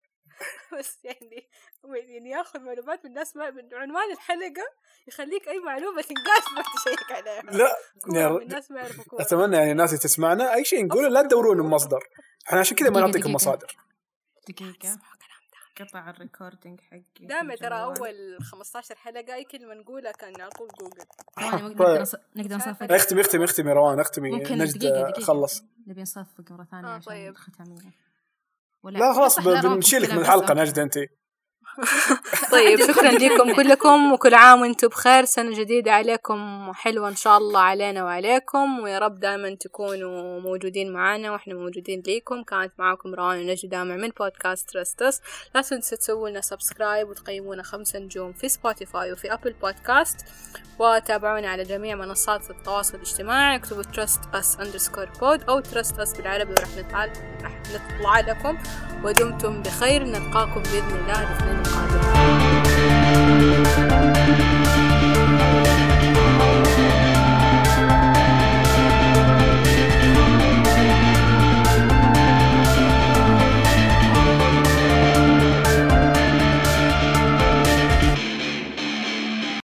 بس يعني يعني ياخذ معلومات من الناس ما من عنوان الحلقة يخليك أي معلومة تنقاش. ما تشيك عليها لا كورة، يعني الناس ما يعرفوا أتمنى يعني الناس اللي تسمعنا أي شيء نقوله لا تدورون المصدر. إحنا عشان كذا ما نعطيكم. مصادر. دقيقة. قطع ال recording حقي دائما ترى. أول 15 حلقة أي كلمه نقولها كان على طول جوجل طيب. نقدر نقدر نصفق اختمي اختمي اختمي روان اختمي ممكن نجد دقيقة دقيقة خلص نبي نصفق مرة ثانية آه، عشان طيب. الختامية ولا لا خلاص بنشيلك من الحلقة. نجد أنت طيب شكرا لكم كلكم وكل عام وأنتم بخير. سنة جديدة عليكم حلوة إن شاء الله علينا وعليكم ويا رب دائما تكونوا موجودين معنا وإحنا موجودين ليكم. كانت معاكم روان ونجد دامع من بودكاست Trust Us لا تنسوا تسووا لنا subscribe وتقيمونا خمسة نجوم في Spotify وفي Apple Podcast. وتابعونا على جميع منصات التواصل الاجتماعي. اكتبوا Trust Us underscore pod أو Trust Us بالعربي وراح نطلع لكم. ودمتم بخير. نلقاكم بإذن الله الاثنين ആകും